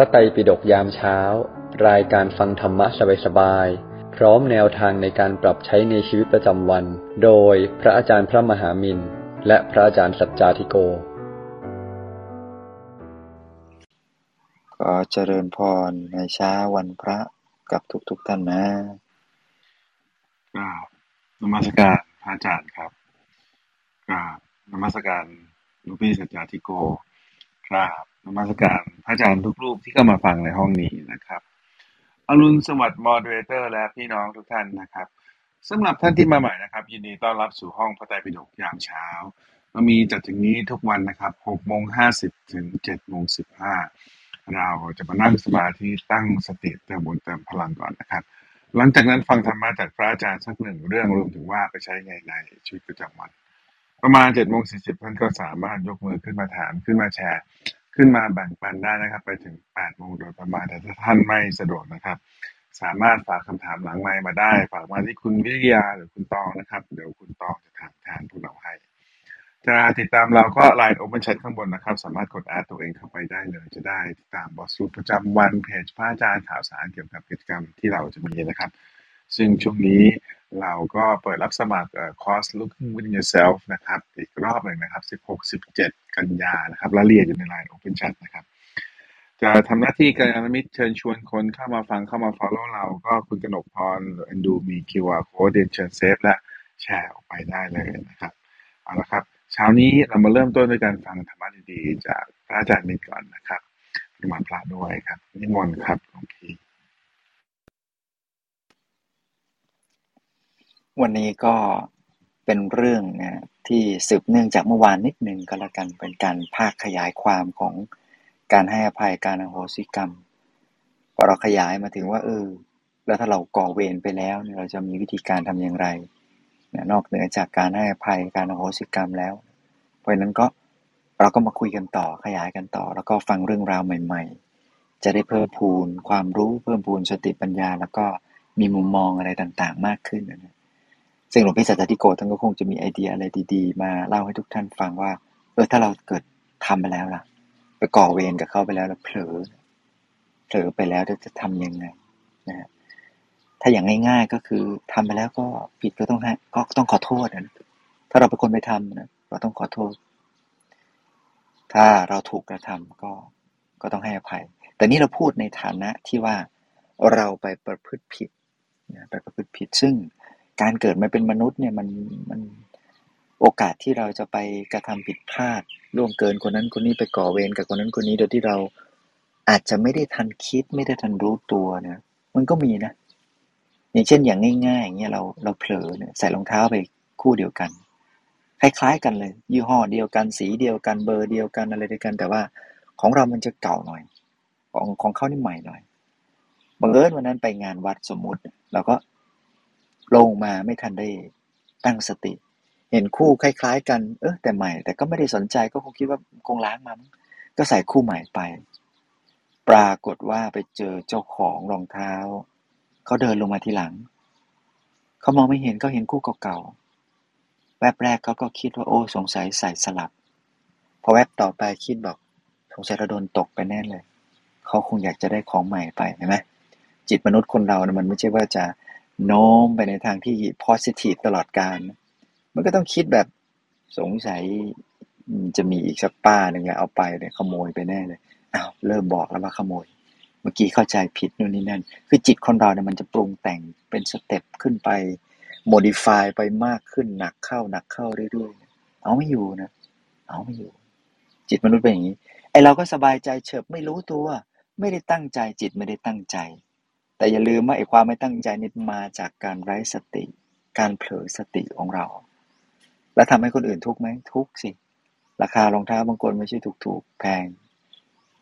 ระไตรปิฎกยามเช้า รายการฟังธรรมะสบายๆ พร้อมแนวทางในการปรับใช้ในชีวิตประจำวัน โดยพระอาจารย์พระมหามินและพระอาจารย์สัจจาธิโกขอเจริญพรในเช้าวันพระกับทุกๆทท่านนะกราบนมัสการพระอาจารย์ครับกราบนมัสการลูกพี่สัจจาธิโกกราบน มัสการพระอาจารย์ทุกรูปที่เข้ามาฟังในห้องนี้นะครับอรุณสวัสดิ์มอดเรเตอร์และพี่น้องทุกท่านนะครับสำหรับท่านที่มาใหม่นะครับ ยินดีต้อนรับสู่ห้องพระไตรปิฎกยามเช้าเรามีจัดถึงนี้ทุกวันนะครับ6โมง50 ถึง7โมง15 เราจะมานั่งสมาธิตั้งสติเติมบุญเติมพลังก่อนนะครับ หลังจากนั้นฟังธรรมะจากพระอาจารย์สักหนึ่งเรื่องรวมถึงว่าไปใช้ไงในชีวิตประจำวัน ประมาณ7โมง40ท่านก็สามารถยกมือขึ้นมาถามขึ้นมาแชร์ ขึ้นมาแบ่งปันได้นะครับ ไปถึง 8 โมงโดยประมาณ แต่ถ้าท่านไม่สะดวกนะครับ สามารถฝากคำถามหลังไมค์มาได้ ฝากมาที่คุณวิทยาหรือคุณตองนะครับ เดี๋ยวคุณตองจะถามแทนพวกเราให้ จะติดตามเราก็ไลน์โอเ n นแชทข้างบนนะครับ สามารถกดแอดตัวเองเข้าไปได้เลย จะได้ติดตามบอสสูตรประจำวันเพจพระอาจารย์ข่าวสารเกี่ยวกับกิจกรรมที่เราจะมีนะครับ ซึ่งช่วงนี้ เราก็เปิดรับสมัครคอร์ส Looking Within Yourself นะครับ อีกรอบหนึ่งนะครับ 16-17 กันยานะครับรายละเอียดอยู่ในไลน์ Open Chat นะครับ จะทำหน้าที่การอนุมิตเชิญชวนคนเข้ามาฟังเข้ามา follow เราก็คุณกนกพรอันดูมี QR code เดนเชิญเซฟและแชร์ออกไปได้เลยนะครับ เอาละครับ เช้านี้เรามาเริ่มต้นด้วยการฟังธรรมะดีๆ จากพระอาจารย์มินก่อนนะครับปริมาณพระด้วยครับนิมนต์ครับหลวงพี่ วันนี้ก็เป็นเรื่องนะที่สืบเนื่องจากเมื่อวานนิดนึงก็แล้วกันเป็นการภาคขยายความของการให้อภัยการอโหสิกรรมพอเราขยายมาถึงว่าเออแล้วถ้าเราก่อเวรไปแล้วเราจะมีวิธีการทำอย่างไรนะนอกเหนือจากการให้อภัยการอโหสิกรรมแล้ว เพราะนั้นก็เราก็มาคุยกันต่อขยายกันต่อ แล้วก็ฟังเรื่องราวใหม่ ๆ จะได้เพิ่มพูนความรู้เพิ่มพูนสติปัญญา แล้วก็มีมุมมองอะไรต่างๆ มากขึ้นนะ ซึ่งหลวงพี่สัจติโกท่านก็คงจะมีไอเดียอะไรดีๆ มาเล่าให้ทุกท่านฟังว่า เออถ้าเราเกิดทำไปแล้วล่ะ ไปก่อเวรกับเขาไปแล้วแล้วเผลอเผลอไปแล้วจะทำยังไงนะฮะถ้าอย่างง่าย ๆก็คือทำไปแล้วก็ผิดก็ต้องให้ก็ต้องขอโทษนะถ้าเราเป็นคนไปทำนะเราต้องขอโทษ ถ้าเราถูกกระทำก็ก็ต้องให้อภัย แต่นี่เราพูดในฐานะที่ว่าเราไปประพฤติผิดนะไปประพฤติผิดซึ่ง การเกิดมาเป็นมนุษย์เนี่ยมันมันโอกาสที่เราจะไปกระทำผิดพลาดล่วงเกินคนนั้นคนนี้ไปก่อเวรกับคนนั้นคนนี้โดยที่เราอาจจะไม่ได้ทันคิดไม่ได้ทันรู้ตัวนี่ยมันก็มีนะ อย่างเช่นอย่างง่ายๆอย่างเงี้ยเราเราเผลอเนี่ยใส่รองเท้าไปคู่เดียวกัน คล้ายๆกันเลย ยี่ห้อเดียวกันสีเดียวกันเบอร์เดียวกันอะไรเดียวกัน แต่ว่าของเรามันจะเก่าหน่อย ของของเขานี่ใหม่หน่อยบังเอิญวันนั้นไปงานวัดสมมุติ เราก็ ลงมาไม่ทันได้ตั้งสติ เห็นคู่คล้าย ๆ กัน เออแต่ใหม่ แต่ก็ไม่ได้สนใจก็คงคิดว่าคงล้างมันก็ใส่คู่ใหม่ไป ปรากฏว่าไปเจอเจ้าของรองเท้าเขาเดินลงมาทีหลังเขามองไม่เห็นเขาเห็นคู่เก่าๆแวบแรกเขาก็คิดว่าโอ้สงสัยใส่สลับพอแวบต่อไปคิดบอกสงสัยเราโดนตกไปแน่เลยเขาคงอยากจะได้ของใหม่ไปเห็นไหมจิตมนุษย์คนเรานะมันไม่ใช่ว่าจะ โน้มไปในทางที่ positive ตลอดการมันก็ต้องคิดแบบสงสัยจะมีอีกสักป้าหนึ่งเอาไปเนี่ยขโมยไปแน่เลยอ้าวเริ่มบอกแล้วว่าขโมย เมื่อกี้เข้าใจผิดนู่นนี่นั่น คือจิตคนเราเนี่ยมันจะปรุงแต่งเป็นสเต็ปขึ้นไป modify ไปมากขึ้นหนักเข้าหนักเข้าเรื่อยๆเอาไม่อยู่นะเอาไม่อยู่ จิตมนุษย์เป็นอย่างนี้ไอเราก็สบายใจเฉบไม่รู้ตัว ไม่ได้ตั้งใจจิตไม่ได้ตั้งใจ แต่อย่าลืมว่าไอ้ความไม่ตั้งใจนี่มาจากการไร้สติ การเผลอสติของเรา แล้วทำให้คนอื่นทุกข์ไหมทุกข์สิ ราคารองเท้าบางคนไม่ใช่ถูกๆแพง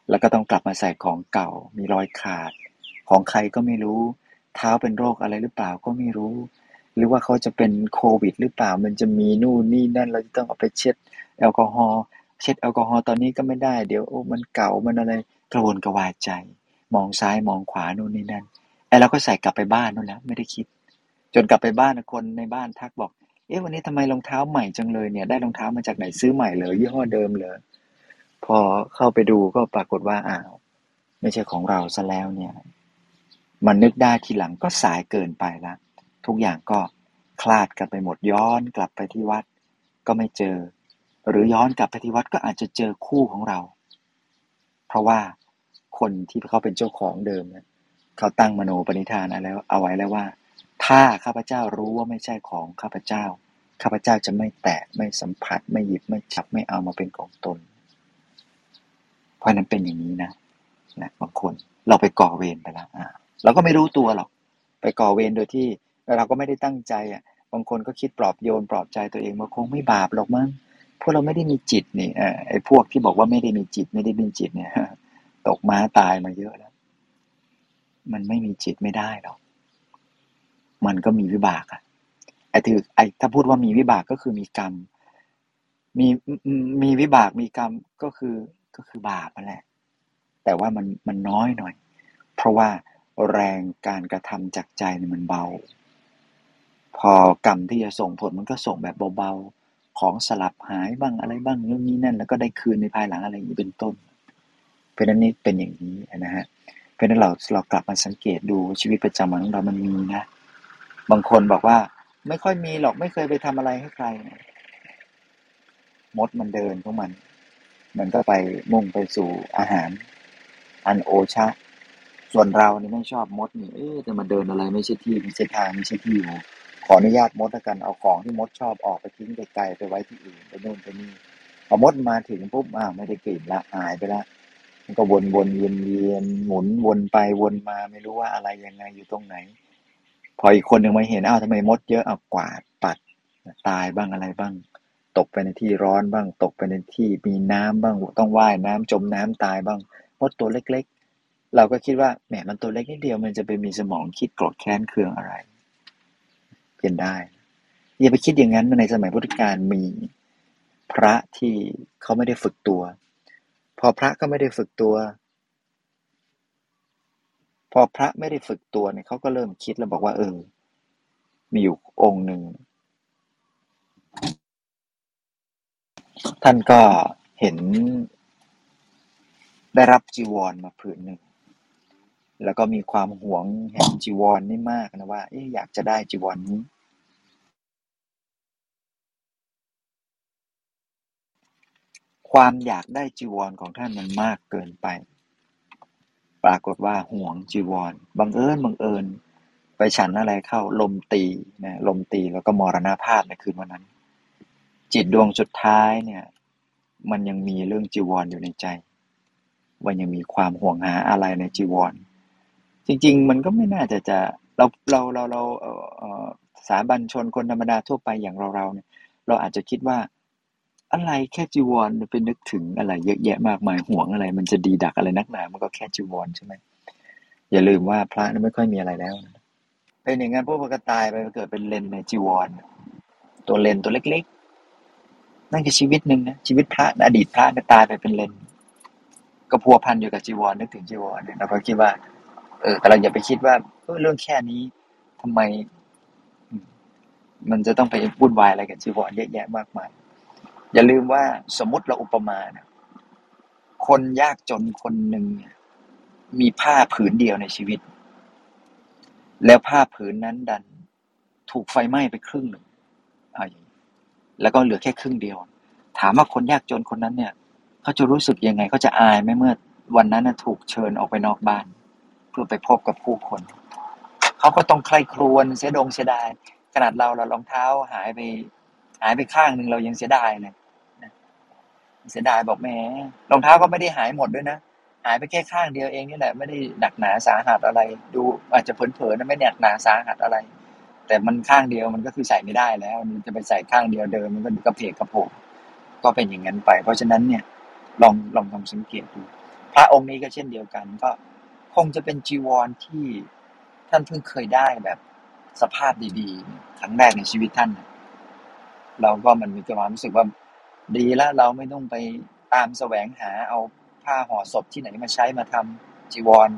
แล้วก็ต้องกลับมาใส่ของเก่า มีรอยขาด ของใครก็ไม่รู้ เท้าเป็นโรคอะไรหรือเปล่าก็ไม่รู้ หรือว่าเขาจะเป็นโควิด หรือเปล่า มันจะมีนู่นนี่นั่น เราจะต้องเอาไปเช็ดแอลกอฮอล์ เช็ดแอลกอฮอล์ตอนนี้ก็ไม่ได้ เดี๋ยวโอ้ มันเก่า มันอะไร กระวนกระวายใจ มองซ้ายมองขวานู่นนี่นั่น ไอ้เราก็ใส่กลับไปบ้านนู่นแล้ว ไม่ได้คิด จนกลับไปบ้านคนในบ้านทักบอก เอ๊ะวันนี้ทำไมรองเท้าใหม่จังเลยเนี่ย ได้รองเท้ามาจากไหนซื้อใหม่เลยยี่ห้อเดิมเลยพอเข้าไปดูก็ปรากฏว่าอ้าวไม่ใช่ของเราซะแล้วเนี่ย มันนึกได้ทีหลังก็สายเกินไปแล้วทุกอย่างก็คลาดกันไปหมดย้อนกลับไปที่วัด ก็ไม่เจอ หรือย้อนกลับไปที่วัดก็อาจจะเจอคู่ของเรา เพราะว่าคนที่เขาเป็นเจ้าของเดิมเนี่ย เขาตั้งมโนปณิธานเอาแล้วเอาไว้แล้วว่า ถ้าข้าพเจ้ารู้ว่าไม่ใช่ของข้าพเจ้า ข้าพเจ้าจะไม่แตะไม่สัมผัส ไม่หยิบไม่จับไม่เอามาเป็นของตน เพราะนั้นเป็นอย่างนี้นะนะบางคนเราไปก่อเวรไปแล้วอ่าเราก็ไม่รู้ตัวหรอก ไปก่อเวรโดยที่เราก็ไม่ได้ตั้งใจอะ บางคนก็คิดปลอบโยนปลอบใจตัวเองว่าคงไม่บาปหรอกมั้งพวกเราไม่ได้มีจิตนี่ไอ้พวกที่บอกว่าไม่ได้มีจิตไม่ได้มีจิตเนี่ยตกม้าตายมาเยอะแล้ว มันไม่มีจิตไม่ได้หรอก มันก็มีวิบากอะไอ้ถือไอ้ถ้าพูดว่ามีวิบากก็คือมีกรรม มีมีวิบากมีกรรมก็คือก็คือบาปนั่นแหละ แต่ว่ามันมันน้อยหน่อย เพราะว่าแรงการกระทำจากใจมันเบา พอกรรมที่จะส่งผลมันก็ส่งแบบเบาๆ ของสลับหายบ้างอะไรบ้างนู่นนี่นั่น แล้วก็ได้คืนในภายหลังอะไรอย่างนี้เป็นต้น เพราะนั้นนี่เป็นอย่างนี้นะฮะ เพราะนั้นเราเรากลับมาสังเกตดูชีวิตประจำวันของเรามันมีนะ บางคนบอกว่าไม่ค่อยมีหรอกไม่เคยไปทำอะไรให้ใคร มดมันเดินของมัน มันก็ไปมุ่งไปสู่อาหาร อันโอชะ ส่วนเรานี่ไม่ชอบมดนี่เอ๊ะจะมาเดินอะไรไม่ใช่ที่ไม่ใช่ทางไม่ใช่ที่อยู่ขออนุญาตมดแล้วกันเอาของที่มดชอบออกไปทิ้งไกลๆไปไว้ที่อื่นไปโน่นไปนี่พอมดมาถึงปุ๊บอ้าวไม่ได้กลิ่นละหายไปละ มันก็วนวนเวียนเวียนหมุนวนไปวนมาไม่รู้ว่าอะไรยังไงอยู่ตรงไหน พออีกคนหนึ่งมาเห็นอ้าวทำไมมดเยอะเอากวาดปัดตายบ้างอะไรบ้าง ตกไปในที่ร้อนบ้าง ตกไปในที่มีน้ำบ้างต้องว่ายน้ำจมน้ำตายบ้างมดตัวเล็ก ๆ เราก็คิดว่าแหมมันตัวเล็กนิดเดียวมันจะไปมีสมองคิดโกรธแค้นเคืองอะไรเปลี่ยนได้อย่าไปคิดอย่างนั้นในสมัยพุทธกาลมีพระที่เขาไม่ได้ฝึกตัว พอพระก็ไม่ได้ฝึกตัว พอพระไม่ได้ฝึกตัวเนี่ยเขาก็เริ่มคิดแล้วบอกว่า เออ มีอยู่องค์หนึ่ง ท่านก็เห็น ได้รับจีวรมาผืนหนึ่ง แล้วก็มีความหวงแห่งจีวรนี่มากนะว่าอยากจะได้จีวรนนี้ ความอยากได้จีวรของท่านมันมากเกินไป ปรากฏว่าห่วงจีวร บังเอิญบังเอิญ ไปฉันอะไรเข้าลมตีนะลมตีแล้วก็มรณาภาพในคืนวันนั้น จิตดวงสุดท้ายเนี่ย มันยังมีเรื่องจีวรออยู่ในใจว่ายังมีความห่วงหาอะไรในจีวร จริง ๆ มันก็ไม่น่าจะจะเราเราเราเราสาบัญชนคนธรรมดาทั่วไปอย่างเราเราเนี่ย เราอาจจะคิดว่า อะไรแค่จีวรไปนึกถึงอะไร เยอะแยะมากมายห่วงอะไร มันจะดีดักอะไรนักหนา มันก็แค่จีวรใช่ไหมอย่าลืมว่าพระนั้นไม่ค่อยมีอะไรแล้วเป็นอย่างนั้นพวกมันก็ตายไปเกิดเป็นเลนในจีวร ตัวเลนตัวเล็กๆ นั่นคือชีวิตหนึ่งนะชีวิตพระอดีตพระก็ตายไปเป็นเลนก็พัวพันอยู่กับจีวรนึกถึงจีวรเนี่ยเราก็คิดว่า เออแต่เราอย่าไปคิดว่าเรื่องแค่นี้ทำไม มันจะต้องไปวุ่นวายอะไรกับจีวรเยอะแยะมากมาย อย่าลืมว่าสมมติเราอุปมานะคนยากจนคนหนึ่งมีผ้าผืนเดียวในชีวิต แล้วผ้าผืนนั้นดัน ถูกไฟไหม้ไปครึ่งหนึ่งแล้วก็เหลือแค่ครึ่งเดียว ถามว่าคนยากจนคนนั้นเนี่ยเขาจะรู้สึกยังไงเขาจะอายไหมเมื่อวันนั้นถูกเชิญออกไปนอกบ้าน เพื่อไปพบกับผู้คนเขาก็ต้องใคร่ครวญเสียดงเสียดายขนาดเราเรารองเท้าหายไป หายไปข้างหนึ่งเรายังเสียดายเลยเสียดายบอกแม่รองเท้าก็ไม่ได้หายหมดด้วยนะหายไปแค่ข้างเดียวเองนี่แหละไม่ได้หนักหนาสาหัสอะไร ดูอาจจะเผลอๆนะไม่หนักหนาสาหัสอะไร แต่มันข้างเดียวมันก็คือใส่ไม่ได้แล้ว มันจะไปใส่ข้างเดียวเดิมมันก็กระเพกกระโผกก็เป็นอย่างนั้นไป เพราะฉะนั้นเนี่ยลองลองทำสังเกตดูพระองค์นี้ก็เช่นเดียวกัน ก็คงจะเป็นจีวรที่ท่านเพิ่งเคยได้แบบสภาพดีๆครั้งแรกในชีวิตท่าน เราก็มันมีความรู้สึกว่าดีแล้วเราไม่ต้องไปตามแสวงหาเอาผ้าห่อศพที่ไหนมาใช้มาทำจีวร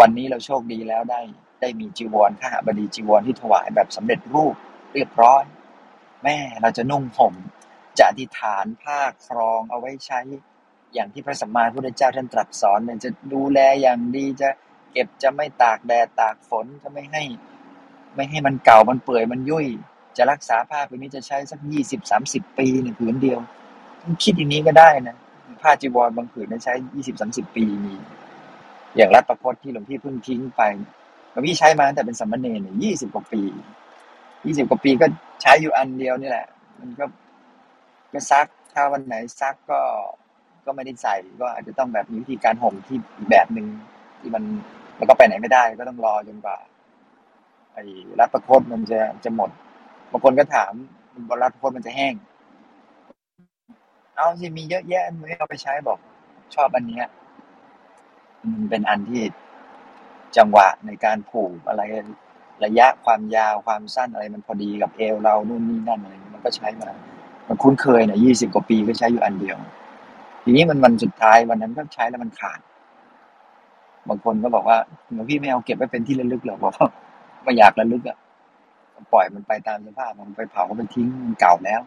วันนี้เราโชคดีแล้วได้ ได้มีจีวรข้าบดีจีวรที่ถวายแบบสำเร็จรูปเรียบร้อย แม่เราจะนุ่งห่มจะอธิษฐานผ้าครองเอาไว้ใช้ อย่างที่พระสัมมาพุทธเจ้าท่านตรัสสอนเนี่ยจะดูแลอย่างดีจะเก็บจะไม่ตากแดดตากฝนจะไม่ให้ ไม่ให้มันเก่ามันเปื่อยมันยุ่ย จะรักษาผ้าผืนนี้จะใช้สักยี่สิบสามสิบปีในผืนเดียวคิดอย่างนี้ก็ได้นะผ้าจีวรบางผืนนั้นใช้ยี่สิบสามสิบปีมีอย่างรัตประพจน์ที่หลวงพี่เพิ่งทิ้งไปหลวงพี่ใช้มาตั้งแต่เป็นสัมมาเนรยี่สิบกว่าปียี่สิบกว่าปีก็ใช้อยู่อันเดียวนี่แหละ มันก็ก็ซักถ้าวันไหนซักก็ก็ไม่ได้ใส่ก็อาจจะต้องแบบมีวิธีการห่มที่อีกแบบหนึ่งที่มันแล้วก็ไปไหนไม่ได้ก็ต้องรอจนกว่าไอ้รัตประคตมันจะจะหมด บางคนก็ถามรัตประคตมันจะแห้ง เอาสิมีเยอะแยะไม่เอาไปใช้บอก ชอบอันเนี้ยมันเป็นอันที่จังหวะในการผูกอะไรระยะความยาวความสั้นอะไรมันพอดีกับเอวเรานู่นนี่นั่นอะไรมันก็ใช้มา มันคุ้นเคยนะยี่สิบกว่าปีก็ใช้อยู่อันเดียว ทีนี้มันวันสุดท้ายวันนั้นก็ใช้แล้วมันขาด บางคนก็บอกว่าหลวงพี่ไม่เอาเก็บไว้เป็นที่ระลึกหรอกบอกว่าไม่อยากระลึกอะ ปล่อยมันไปตามสภาพมันไปเผามันทิ้งมันเก่าแล้ว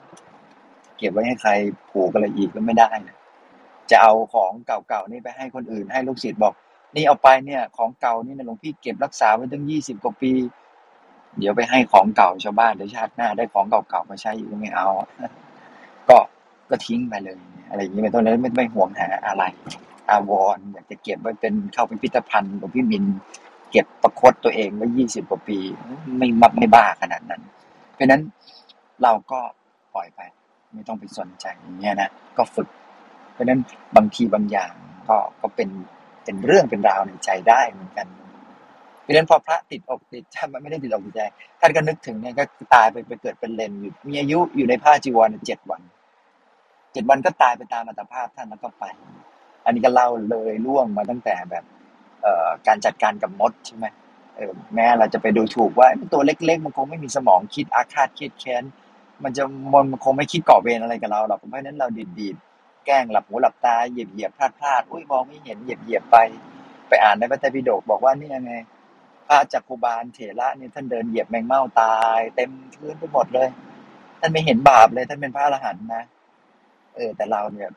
เก็บไว้ให้ใครผูกอะไรอีกก็ไม่ได้นะจะเอาของเก่าๆนี่ไปให้คนอื่น ให้ลูกศิษย์บอก นี่เอาไปเนี่ย ของเก่านี่นะหลวงพี่เก็บรักษาไว้ตั้งยี่สิบกว่าปี เดี๋ยวไปให้ของเก่าชาวบ้านเดี๋ยวชาติหน้าได้ของเก่าๆมาใช้อีกก็ไม่เอา ก็ก็ทิ้งไปเลย อะไรอย่างนี้เป็นต้นแล้วไม่ไม่ห่วงหาอะไรอาวรอยากจะเก็บไว้เป็นเข้าพิพิธภัณฑ์หลวงพี่มิน เก็บประคตตัวเองไว้ยี่สิบกว่าปี ไม่มักไม่บ้าขนาดนั้น เพราะนั้นเราก็ปล่อยไป ไม่ต้องไปสนใจอย่างเงี้ยนะก็ฝึก เพราะนั้นบางทีบางอย่างก็ก็เป็นเป็นเรื่องเป็นราวในใจได้เหมือนกัน เพราะนั้นพอพระติดอกติดใจมันไม่ได้ติดอกติดใจท่านก็นึกถึงเนี่ยก็ตายไปไปเกิดเป็นเลนอยู่มีอายุอยู่ในผ้าจีวรเจ็ดวันเจ็ดวันก็ตายไปตามอัตภาพท่านแล้วก็ไป อันนี้ก็เล่าเลยล่วงมาตั้งแต่แบบ การจัดการกับมดใช่ไหมแม้เราจะไปดูถูกว่าตัวเล็ก ๆ มันคงไม่มีสมองคิดอาฆาตคิดแค้นมันจะมันคงไม่คิดก่อเวรอะไรกับเราหรอกเพราะฉะนั้นเราดีดดีดแกล้งหลับหูหลับตาเหยียบเหยียบพลาดพลาดอุ้ยมองไม่เห็นเหยียบเหยียบไป ไปอ่านในพระไตรปิฎกบอกว่านี่ยังไงพระจักคุบาลเถระเนี่ยท่านเดินเหยียบแมงเม่าตาย เต็มพื้นไปหมดเลย ท่านไม่เห็นบาปเลย ท่านเป็นพระอรหันต์นะเออแต่เราเนี่ย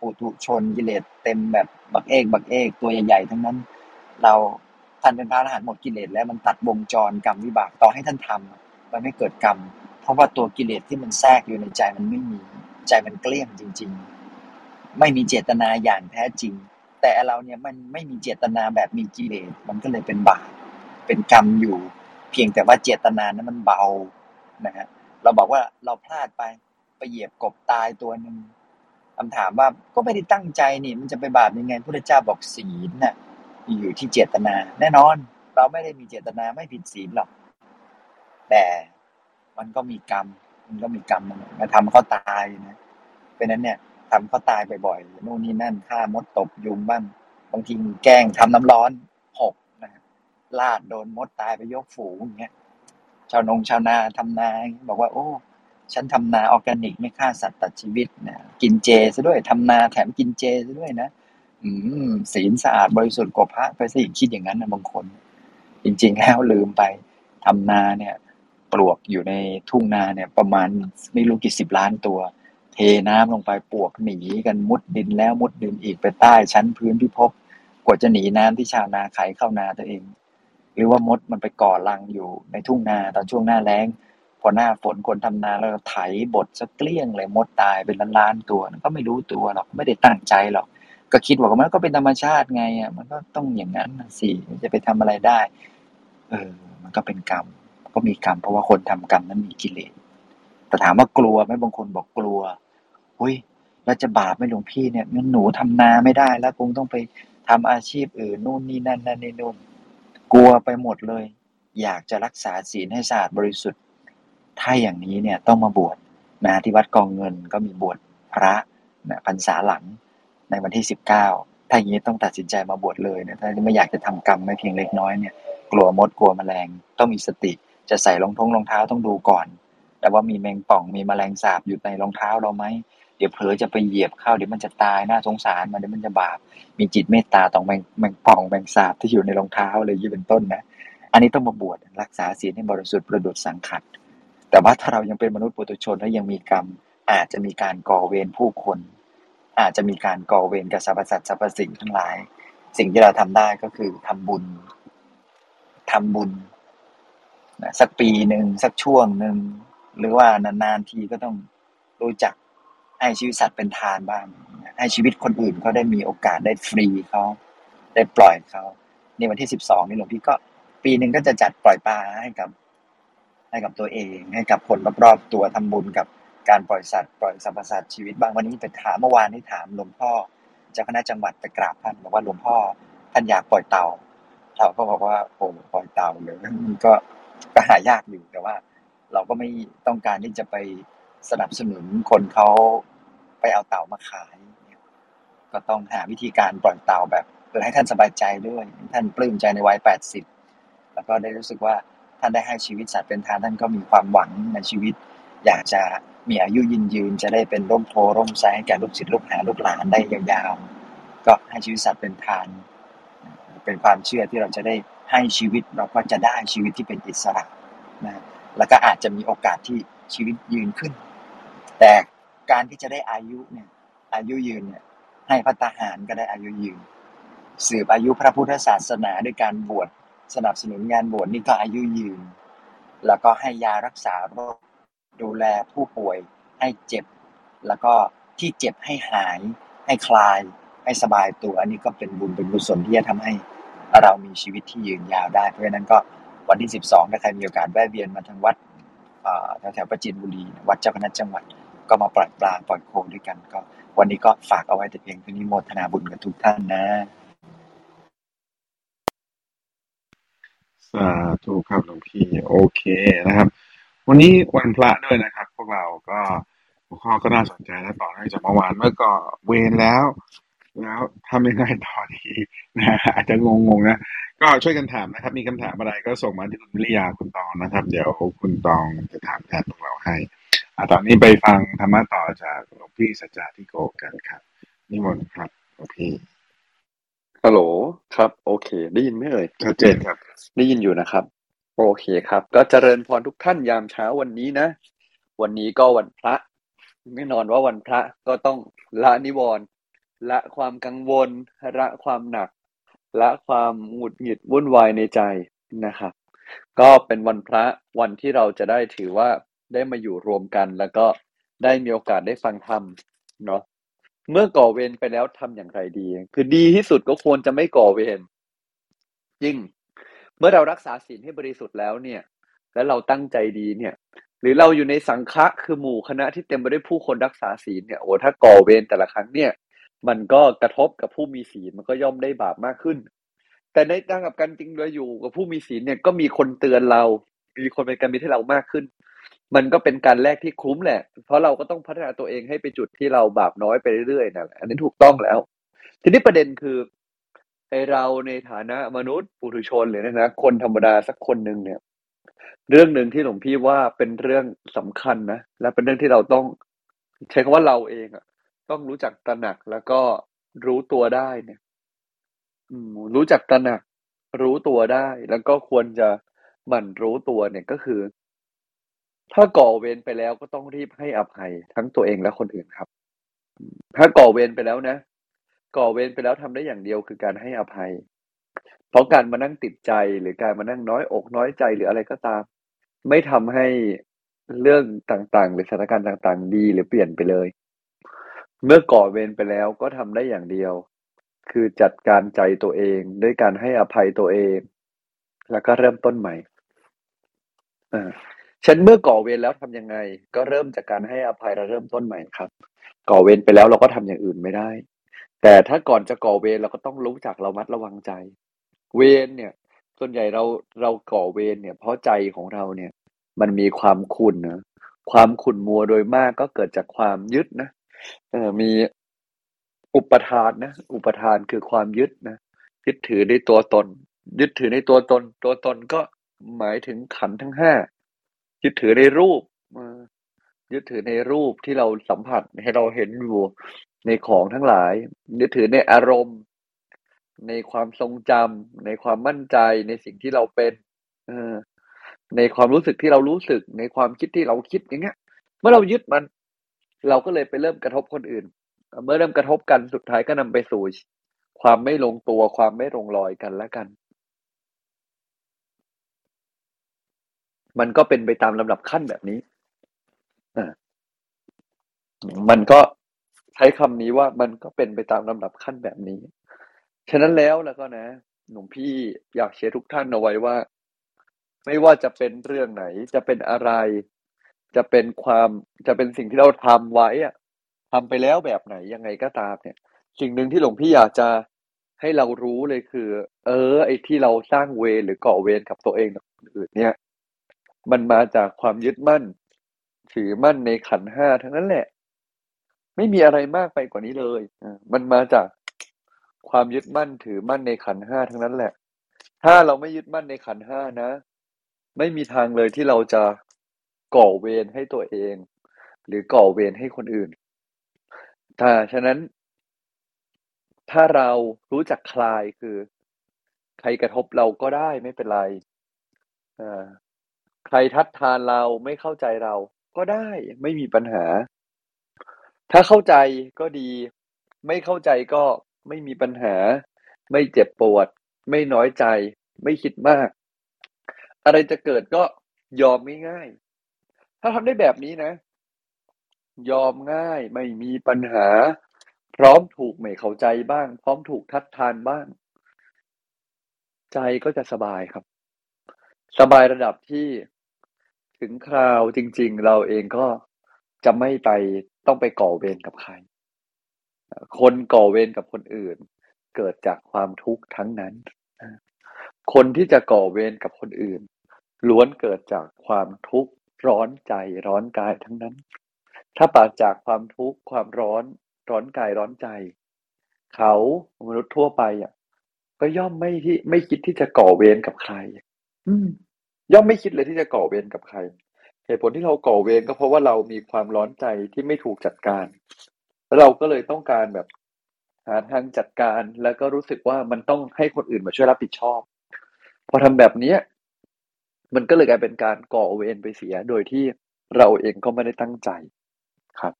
ปุถุชนกิเลสเต็มแบบบักเอกบักเอกตัวใหญ่ๆทั้งนั้น เราท่านเป็นพระอรหันต์หมดกิเลสแล้วมันตัดวงจรกรรมวิบากต่อให้ท่านทำมันไม่เกิดกรรม เพราะว่าตัวกิเลสที่มันแทรกอยู่ในใจมันไม่มีใจมันเกลี้ยงจริง ๆ ไม่มีเจตนาอย่างแท้จริง แต่เราเนี่ยมันไม่มีเจตนาแบบมีกิเลสมันก็เลยเป็นบาปเป็นกรรมอยู่ เพียงแต่ว่าเจตนานั้นมันเบานะฮะเราบอกว่าเราพลาดไปไปเหยียบกบตายตัวหนึ่งคำถามว่าก็ไม่ได้ตั้งใจนี่ มันจะไปบาปยังไงพระเจ้าบอกศีลน่ะ อยู่ที่เจตนา แน่นอน เราไม่ได้มีเจตนาไม่ผิดศีลหรอก แต่มันก็มีกรรม มันก็มีกรรมมาทำเขาตายนะเป็นนั้นเนี่ยทำเขาตายบ่อยๆนู่นนี่นั่นฆ่ามดตบยุงบ้าง บางทีแกล้งทำน้ำร้อนหกนะลาดโดนมดตายไปยกฝูงอย่างเงี้ยชาวนงชาวนาทำนาบอกว่า โอ้ฉันทำนาออร์แกนิกไม่ฆ่าสัตว์ตัดชีวิตนะกินเจซะด้วยทำนาแถมกินเจซะด้วยนะ อืมศีลสะอาดบริสุทธิ์กว่าพระไปสิคิดอย่างนั้นนะบางคน จริง ๆ แล้วลืมไปทำนาเนี่ยปลวกอยู่ในทุ่งนาเนี่ย ประมาณไม่รู้กี่สิบล้านตัว เทน้ำลงไปปลวกหนีกันมุดดินแล้วมุดดินอีกไปใต้ชั้นพื้นพิภพกว่าจะหนีน้ำที่ชาวนาไขเข้านาตัวเอง หรือว่ามดมันไปก่อรังอยู่ในทุ่งนาตอนช่วงหน้าแล้งพอหน้าฝนคนทำนาแล้วไถบดสักเกลี้ยงเลยมดตายเป็นล้านๆตัวก็ไม่รู้ตัวหรอกไม่ได้ตั้งใจหรอก ก็คิดว่ามันก็เป็นธรรมชาติไงอะมันก็ต้องอย่างนั้นสิจะไปทำอะไรได้ เออ มันก็เป็นกรรม ก็มีกรรม เพราะว่าคนทำกรรมนั้นมีกิเลสแต่ถามว่ากลัวไหมบางคนบอกกลัวอุ้ยแล้วจะบาปไหมหลวงพี่เนี่ยงั้นหนูทำนาไม่ได้ แล้วคงต้องไปทำอาชีพอื่นนู่นนี่นั่นนั่นนี่นู่นกลัวไปหมดเลย อยากจะรักษาศีลให้สะอาดบริสุทธิ์ ถ้าอย่างนี้เนี่ยต้องมาบวชนะที่วัดกองเงินก็มีบวชพระนะพรรษาหลัง ในวันที่สิบเก้าถ้าอย่างนี้ต้องตัดสินใจมาบวชเลยนะถ้าไม่อยากจะทำกรรมไม่เพียงเล็กน้อยเนี่ยกลัวมดกลัวแมลงต้องมีสติ จะใส่รองท้องรองเท้าต้องดูก่อน แต่ว่ามีแมงป่องมีแมลงสาบอยู่ในรองเท้าเราไหมเดี๋ยวเผลอจะไปเหยียบเข้าเดี๋ยวมันจะตายน่าสงสารมันเดี๋ยวมันจะบาปมีจิตเมตตาต่อแมงแมงป่องแมงสาบที่อยู่ในรองเท้าเลยยี่เป็นต้นนะอันนี้ต้องมาบวชรักษาศีลให้บริสุทธิ์ประดุจสังขัดแต่ว่าถ้าเรายังเป็นมนุษย์ปุถุชนและยังมีกรรมอาจจะมีการก่อเวรผู้คน อาจจะมีการก่อเวรกับสรรพสัตว์สรรพสิ่งทั้งหลาย สิ่งที่เราทำได้ก็คือทำบุญทำบุญนะสักปีหนึ่งสักช่วงหนึ่งหรือว่านานๆทีก็ต้องรู้จักให้ชีวิตสัตว์เป็นทานบ้าง ให้ชีวิตคนอื่นเขาได้มีโอกาสได้ฟรีเขาได้ปล่อยเขาในวันที่สิบสองนี่หลวงพี่ก็ปีหนึ่งก็จะจัดปล่อยปลาให้กับ ให้กับตัวเอง ให้กับคนรอบๆตัวทำบุญกับ การปล่อยสัตว์ปล่อยสรรพสัตว์ชีวิตบ้างวันนี้ไปถามเมื่อวานนี้ถามหลวงพ่อเจ้าคณะจังหวัดไปกราบท่านบอกว่าหลวงพ่อท่านอยากปล่อยเต่าเราก็บอกว่าโอ้ปล่อยเต่าเลยมันก็ก็หายากอยู่แต่ว่า เราก็ไม่ต้องการที่จะไปสนับสนุนคนเขาไปเอาเต่ามาขายก็ต้องหาวิธีการปล่อยเต่าแบบเพื่อให้ท่านสบายใจด้วยท่านปลื้มใจในวัยแปดสิบแล้วก็ได้รู้สึกว่าท่านได้ให้ชีวิตสัตว์เป็นทานท่านก็มีความหวังในชีวิต อยากจะ มีอายุยืนยืนจะได้เป็นร่มโพร่มไทรให้แก่ลูกศิษย์ลูกหาลูกหลานได้ยาวๆ ก็ให้ชีวิตสัตว์เป็นทาน เป็นความเชื่อที่เราจะได้ให้ชีวิตเราก็จะได้ชีวิตที่เป็นอิสระนะแล้วก็อาจจะมีโอกาสที่ชีวิตยืนขึ้น แต่การที่จะได้อายุเนี่ยอายุยืนเนี่ยให้พัฒหารก็ได้อายุยืน สืบอายุพระพุทธศาสนาด้วยการบวชสนับสนุนงานบวชนี่ก็อายุยืน แล้วก็ให้ยารักษาโรค ดูแลผู้ป่วยให้เจ็บ แล้วก็ที่เจ็บให้หาย ให้คลาย ให้สบายตัว อันนี้ก็เป็นบุญเป็นกุศลที่จะทำให้เรามีชีวิตที่ยืนยาวได้ เพราะฉะนั้นก็วันที่ 12ถ้าใครมีโอกาสแวะเวียนมาทางวัดแถวแถวประจินบุรี วัดเจ้าคณะจังหวัดก็มาปล่อยปลาปล่อยโคด้วยกันก็ วันนี้ก็ฝากเอาไว้แต่เพียงเท่านี้โมทนาบุญกับทุกท่านนะสาธุครับหลวงพี่โอเคนะครับ วันนี้วันพระด้วยนะครับ พวกเราก็หัวข้อก็น่าสนใจและต่อเนื่องจากเมื่อวานเมื่อก็เวรแล้ว แล้วทำยังไงต่อดีนะอาจจะงงๆนะก็ช่วยกันถามนะครับ มีคำถามอะไรก็ส่งมาที่คุณวิริยาคุณตองนะครับ เดี๋ยวคุณตองจะถามแทนพวกเราให้อะตอนนี้ไปฟังธรรมะต่อจากหลวงพี่สัจจาธิโกกันครับนิมนต์ครับหลวงพี่ฮัลโหลครับ โอเค ได้ยินไหมเอ่ยชัดเจนครับ ได้ยินอยู่นะครับ โอเคครับ ก็เจริญพรทุกท่านยามเช้าวันนี้นะ วันนี้ก็วันพระแน่นอนว่าวันพระก็ต้องละนิวรณ์ละความกังวลละความหนัก ละความหงุดหงิดวุ่นวายในใจนะครับ ก็เป็นวันพระวันที่เราจะได้ถือว่าได้มาอยู่รวมกัน แล้วก็ได้มีโอกาสได้ฟังธรรมเนาะเมื่อก่อเวรไปแล้วทำอย่างไรดี คือดีที่สุดก็ควรจะไม่ก่อเวรยิ่ง มื่อเรารักษาศีลให้บริสุทธิ์แล้วเนี่ย แล้วเราตั้งใจดีเนี่ย หรือเราอยู่ในสังฆะคือหมู่คณะที่เต็มไปด้วยผู้คนรักษาศีลเนี่ยโอ้ถ้าก่อเวรแต่ละครั้งเนี่ย มันก็กระทบกับผู้มีศีลมันก็ย่อมได้บาปมากขึ้น แต่ในทางกับกันจริงเราอยู่กับผู้มีศีลเนี่ยก็มีคนเตือนเรา มีคนเป็นการมีให้เรามากขึ้น มันก็เป็นการแลกที่คุ้มแหละ เพราะเราก็ต้องพัฒนาตัวเองให้ไปจุดที่เราบาปน้อยไปเรื่อยๆนะอันนี้ถูกต้องแล้ว ทีนี้ประเด็นคือ ไอเราในฐานะมนุษย์ปุถุชนหรือนะคนธรรมดาสักคนหนึ่งเนี่ย เรื่องหนึ่งที่หลวงพี่ว่าเป็นเรื่องสำคัญนะและเป็นเรื่องที่เราต้อง ใช้คำว่าเราเองอะต้องรู้จักตระหนักแล้วก็รู้ตัวได้เนี่ย อืม รู้จักตระหนัก รู้ตัวได้ แล้วก็ควรจะหมั่นรู้ตัวเนี่ยก็คือ ถ้าก่อเวรไปแล้วก็ต้องรีบให้อภัยทั้งตัวเองและคนอื่นครับ ถ้าก่อเวรไปแล้วนะ ก่อเวรไปแล้วทำได้อย่างเดียวคือการให้อภัย เพราะการมานั่งติดใจหรือการมานั่งน้อยอกน้อยใจหรืออะไรก็ตาม ไม่ทำให้เรื่องต่างๆ หรือสถานการณ์ต่างๆ ดีหรือเปลี่ยนไปเลย เมื่อก่อเวรไปแล้วก็ทำได้อย่างเดียว คือจัดการใจตัวเองด้วยการให้อภัยตัวเอง แล้วก็เริ่มต้นใหม่อ่าฉันเมื่อก่อเวรแล้วทำยังไง ก็เริ่มจากการให้อภัยและเริ่มต้นใหม่ครับ ก่อเวรไปแล้วเราก็ทำอย่างอื่นไม่ได้ แต่ถ้าก่อนจะก่อเวรเราก็ต้องรู้จักระมัดระวังใจ เวรเนี่ย ส่วนใหญ่เราเราก่อเวรเนี่ย เพราะใจของเราเนี่ย มันมีความขุ่นนะความขุ่นมัวโดยมากก็เกิดจากความยึดนะเออมีอุปทานนะอุปทานคือความยึดนะยึดถือในตัวตน ยึดถือในตัวตน ตัวตนก็หมายถึงขันทั้งห้ายึดถือในรูปยึดถือในรูปที่เราสัมผัสให้เราเห็นอยู่ ในของทั้งหลายยึดถือในอารมณ์ ในความทรงจำในความมั่นใจในสิ่งที่เราเป็นในความรู้สึกที่เรารู้สึก ในความคิดที่เราคิดอย่างเงี้ย เมื่อเรายึดมัน เราก็เลยไปเริ่มกระทบคนอื่น เมื่อเริ่มกระทบกันสุดท้ายก็นำไปสู่ความไม่ลงตัวความไม่ลงรอยกันและกัน มันก็เป็นไปตามลำดับขั้นแบบนี้อ่ามันก็ ใช้คำนี้ว่ามันก็เป็นไปตามลำดับขั้นแบบนี้ ฉะนั้นแล้วแล้วก็นะ หนุ่มพี่อยากเชียร์ทุกท่านเอาไว้ว่า ไม่ว่าจะเป็นเรื่องไหน จะเป็นอะไร จะเป็นความจะเป็นสิ่งที่เราทำไว้อะทำไปแล้วแบบไหนยังไงก็ตามเนี่ย สิ่งหนึ่งที่หลวงพี่อยากจะให้เรารู้เลยคือ เออ ไอ้ที่เราสร้างเวรหรือก่อเวรกับตัวเองกับคนอื่นเนี่ย มันมาจากความยึดมั่น ถือมั่นในขันห้าทั้งนั้นแหละ ไม่มีอะไรมากไปกว่านี้เลยมันมาจากความยึดมั่นถือมั่นในขันห้าทั้งนั้นแหละ ถ้าเราไม่ยึดมั่นในขันห้านะ ไม่มีทางเลยที่เราจะก่อเวรให้ตัวเอง หรือก่อเวรให้คนอื่น ถ้าฉะนั้น ถ้าเรารู้จักคลายคือ ใครกระทบเราก็ได้ไม่เป็นไรใครทัดทานเราไม่เข้าใจเราก็ได้ไม่มีปัญหา ถ้าเข้าใจก็ดี ไม่เข้าใจก็ไม่มีปัญหา ไม่เจ็บปวด ไม่น้อยใจ ไม่คิดมาก อะไรจะเกิดก็ยอมง่ายๆถ้าทำได้แบบนี้นะ ยอมง่ายไม่มีปัญหา พร้อมถูกไม่เข้าใจบ้าง พร้อมถูกทัดทานบ้าง ใจก็จะสบายครับ สบายระดับที่ถึงคราวจริง ๆ เราเองก็จะไม่ไป ต้องไปก่อเวรกับใคร คนก่อเวรกับคนอื่น เกิดจากความทุกข์ทั้งนั้น คนที่จะก่อเวรกับคนอื่น ล้วนเกิดจากความทุกข์ร้อนใจร้อนกายทั้งนั้น ถ้าปราศจากความทุกข์ความร้อนร้อนกายร้อนใจ เขามนุษย์ทั่วไปอะ ก็ย่อมไม่ที่ไม่คิดที่จะก่อเวรกับใคร อืย่อมไม่คิดเลยที่จะก่อเวรกับใคร เหตุผลที่เราก่อเวรก็เพราะว่าเรามีความร้อนใจที่ไม่ถูกจัดการ แล้วเราก็เลยต้องการแบบหาทางจัดการแล้วก็รู้สึกว่ามันต้องให้คนอื่นมาช่วยรับผิดชอบ พอทำแบบเนี้ยมันก็เลยกลายเป็นการก่อเวรไปเสียโดยที่เราเองก็ไม่ได้ตั้งใจครับ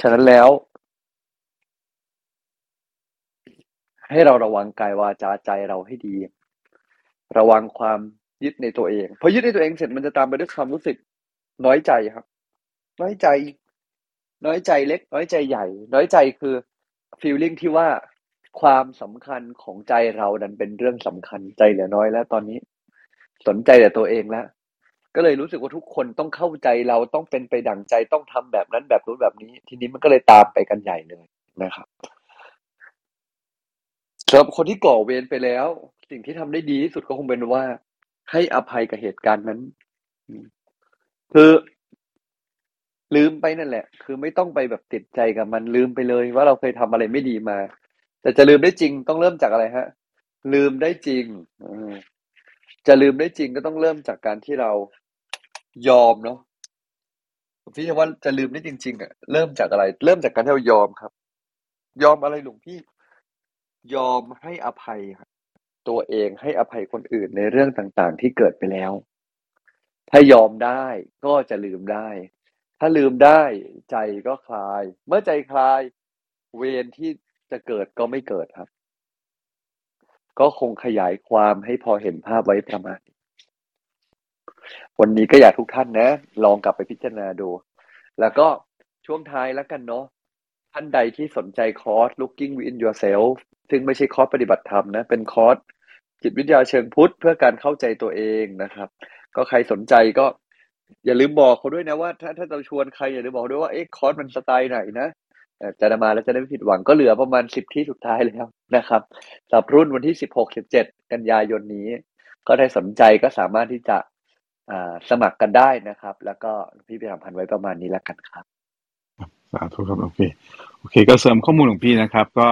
ฉะนั้นแล้ว ให้เราระวังกายวาจาใจเราให้ดี ระวังความยึดในตัวเองพอยึดในตัวเองเสร็จมันจะตามไปด้วยความรู้สึก น้อยใจครับ น้อยใจ น้อยใจเล็ก น้อยใจใหญ่ น้อยใจคือฟีลลิ่งที่ว่าความสำคัญของใจเราดันเป็นเรื่องสำคัญใจเหลือน้อยแล้วตอนนี้ สนใจแต่ตัวเองแล้ว ก็เลยรู้สึกว่าทุกคนต้องเข้าใจเราต้องเป็นไปดั่งใจต้องทำแบบนั้นแบบนู้นแบบนี้ ทีนี้มันก็เลยตามไปกันใหญ่เลยนะครับสำหรับคนที่ก่อเวรไปแล้ว สิ่งที่ทำได้ดีที่สุดก็คงเป็นว่า ให้อภัยกับเหตุการณ์นั้น คือ ลืมไปนั่นแหละ คือไม่ต้องไปแบบติดใจกับมันลืมไปเลย ว่าเราเคยทำอะไรไม่ดีมา แต่จะลืมได้จริงต้องเริ่มจากอะไรฮะ ลืมได้จริงจะลืมได้จริงก็ต้องเริ่มจากการที่เรายอมเนาะพี่จะว่าจะลืมได้จริง ๆอะเริ่มจากอะไร เริ่มจากการที่เรายอมครับ ยอมอะไรหลวงพี่ ยอมให้อภัยตัวเองให้อภัยคนอื่นในเรื่องต่างๆ ที่เกิดไปแล้ว ถ้ายอมได้ก็จะลืมได้ ถ้าลืมได้ใจก็คลาย เมื่อใจคลาย เวรที่จะเกิดก็ไม่เกิดครับ ก็คงขยายความให้พอเห็นภาพไว้ประมาณนี้วันนี้ก็อยากทุกท่านนะ ลองกลับไปพิจารณาดู แล้วก็ช่วงท้ายแล้วกันเนาะท่านใดที่สนใจคอร์ส looking within yourself ซึ่งไม่ใช่คอร์สปฏิบัติธรรมนะ เป็นคอร์สจิตวิทยาเชิงพุทธเพื่อการเข้าใจตัวเองนะครับ ก็ใครสนใจก็ อย่าลืมบอกเขาด้วยนะว่า ถ้าถ้าเราชวนใครอย่าลืมบอกด้วยว่าเอ๊ะคอร์สมันสไตล์ไหนนะจะมาแล้วจะได้ไม่ผิดหวังก็เหลือประมาณสิบที่สุดท้ายแล้วนะครับสำหรับรุ่นวันที่สิบหกสิบเจ็ดกันยายนนี้ ก็ได้สนใจก็สามารถที่จะสมัครกันได้นะครับ แล้วก็พี่ไปทำพันไว้ประมาณนี้แล้วกันครับสาธุครับโอเคโอเค ก็เสริมข้อมูลของพี่นะครับ ก็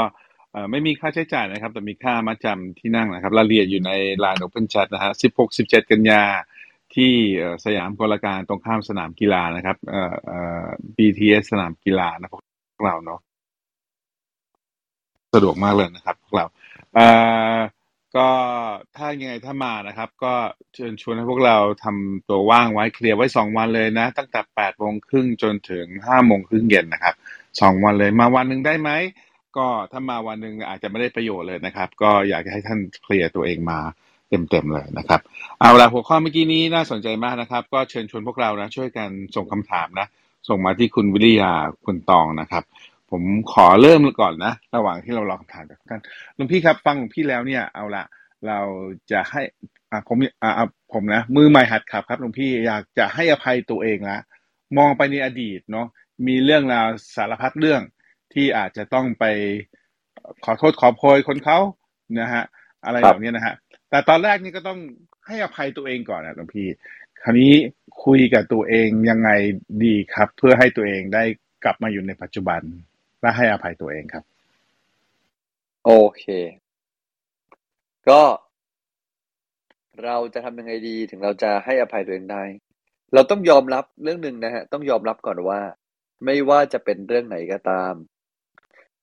ไม่มีค่าใช้จ่ายนะครับ แต่มีค่ามาจำที่นั่งนะครับรายละเอียดอยู่ในไลน์โอเพนแชทนะฮะสิบหกสิบเจ็ดกันยา ที่สยามกลการตรงข้ามสนามกีฬานะครับเอ่อเอ่อ BTS สนามกีฬานะพวกเราเนาะสะดวกมากเลยนะครับพวกเราเอ่อก็ถ้ายังไงถ้ามานะครับ ก็เชิญชวนให้พวกเราทำตัวว่างไว้เคลียร์ไว้สองวันเลยนะ ตั้งแต่แปดโมงครึ่งจนถึงห้าโมงครึ่งเย็นนะครับสองวันเลยมาวันหนึ่งได้ไหมก็ถ้ามาวันหนึ่งอาจจะไม่ได้ประโยชน์เลยนะครับ ก็อยากจะให้ท่านเคลียร์ตัวเองมา เต็มๆเลยนะครับ เอาละหัวข้อเมื่อกี้นี้น่าสนใจมากนะครับ ก็เชิญชวนพวกเรานะช่วยกันส่งคำถามนะ ส่งมาที่คุณวิริยาคุณตองนะครับ ผมขอเริ่มก่อนนะ ระหว่างที่เรารอคำถามจากท่านหลวงพี่ครับฟังหลวงพี่แล้วเนี่ยเอาละเราจะให้อ่าผมอ่าผมนะ มือใหม่หัดขับครับหลวงพี่อยากจะให้อภัยตัวเองละมองไปในอดีตเนาะมีเรื่องราวสารพัดเรื่องที่อาจจะต้องไปขอโทษขอโพยคนเขานะฮะอะไรรัแบบนี้นะฮะ แต่ตอนแรกนี่ก็ต้องให้อภัยตัวเองก่อนนะหลวงพี่ คราวนี้คุยกับตัวเองยังไงดีครับ เพื่อให้ตัวเองได้กลับมาอยู่ในปัจจุบัน และให้อภัยตัวเองครับ โอเค ก็ เราจะทำยังไงดีถึงเราจะให้อภัยตัวเองได้ เราต้องยอมรับเรื่องหนึ่งนะฮะ ต้องยอมรับก่อนว่า ไม่ว่าจะเป็นเรื่องไหนก็ตาม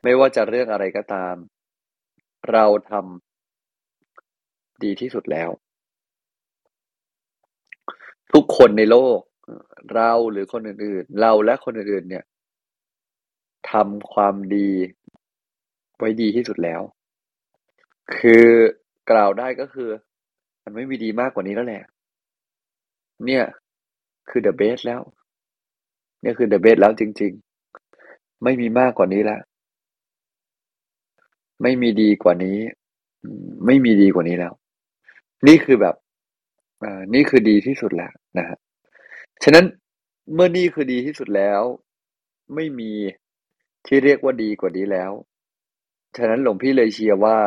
ไม่ว่าจะเรื่องอะไรก็ตาม เราทำ ดีที่สุดแล้ว ทุกคนในโลก เราหรือคนอื่นๆ เราและคนอื่นๆ เนี่ยทำความดีไว้ดีที่สุดแล้ว คือกล่าวได้ก็คือ มันไม่มีดีมากกว่านี้แล้วแหละ เนี่ย คือ the best แล้ว เนี่ยคือ the best แล้วจริง ๆ ไม่มีมากกว่านี้ล้วไม่มีดีกว่านี้ ไม่มีดีกว่านี้แล้ว นี่คือแบบอ่านี่คือดีที่สุดแล้วนะฮะฉะนั้นเมื่อนี่คือดีที่สุดแล้ว ไม่มีที่เรียกว่าดีกว่านี้แล้ว ฉะนั้นหลวงพี่เลยเชียร์ว่า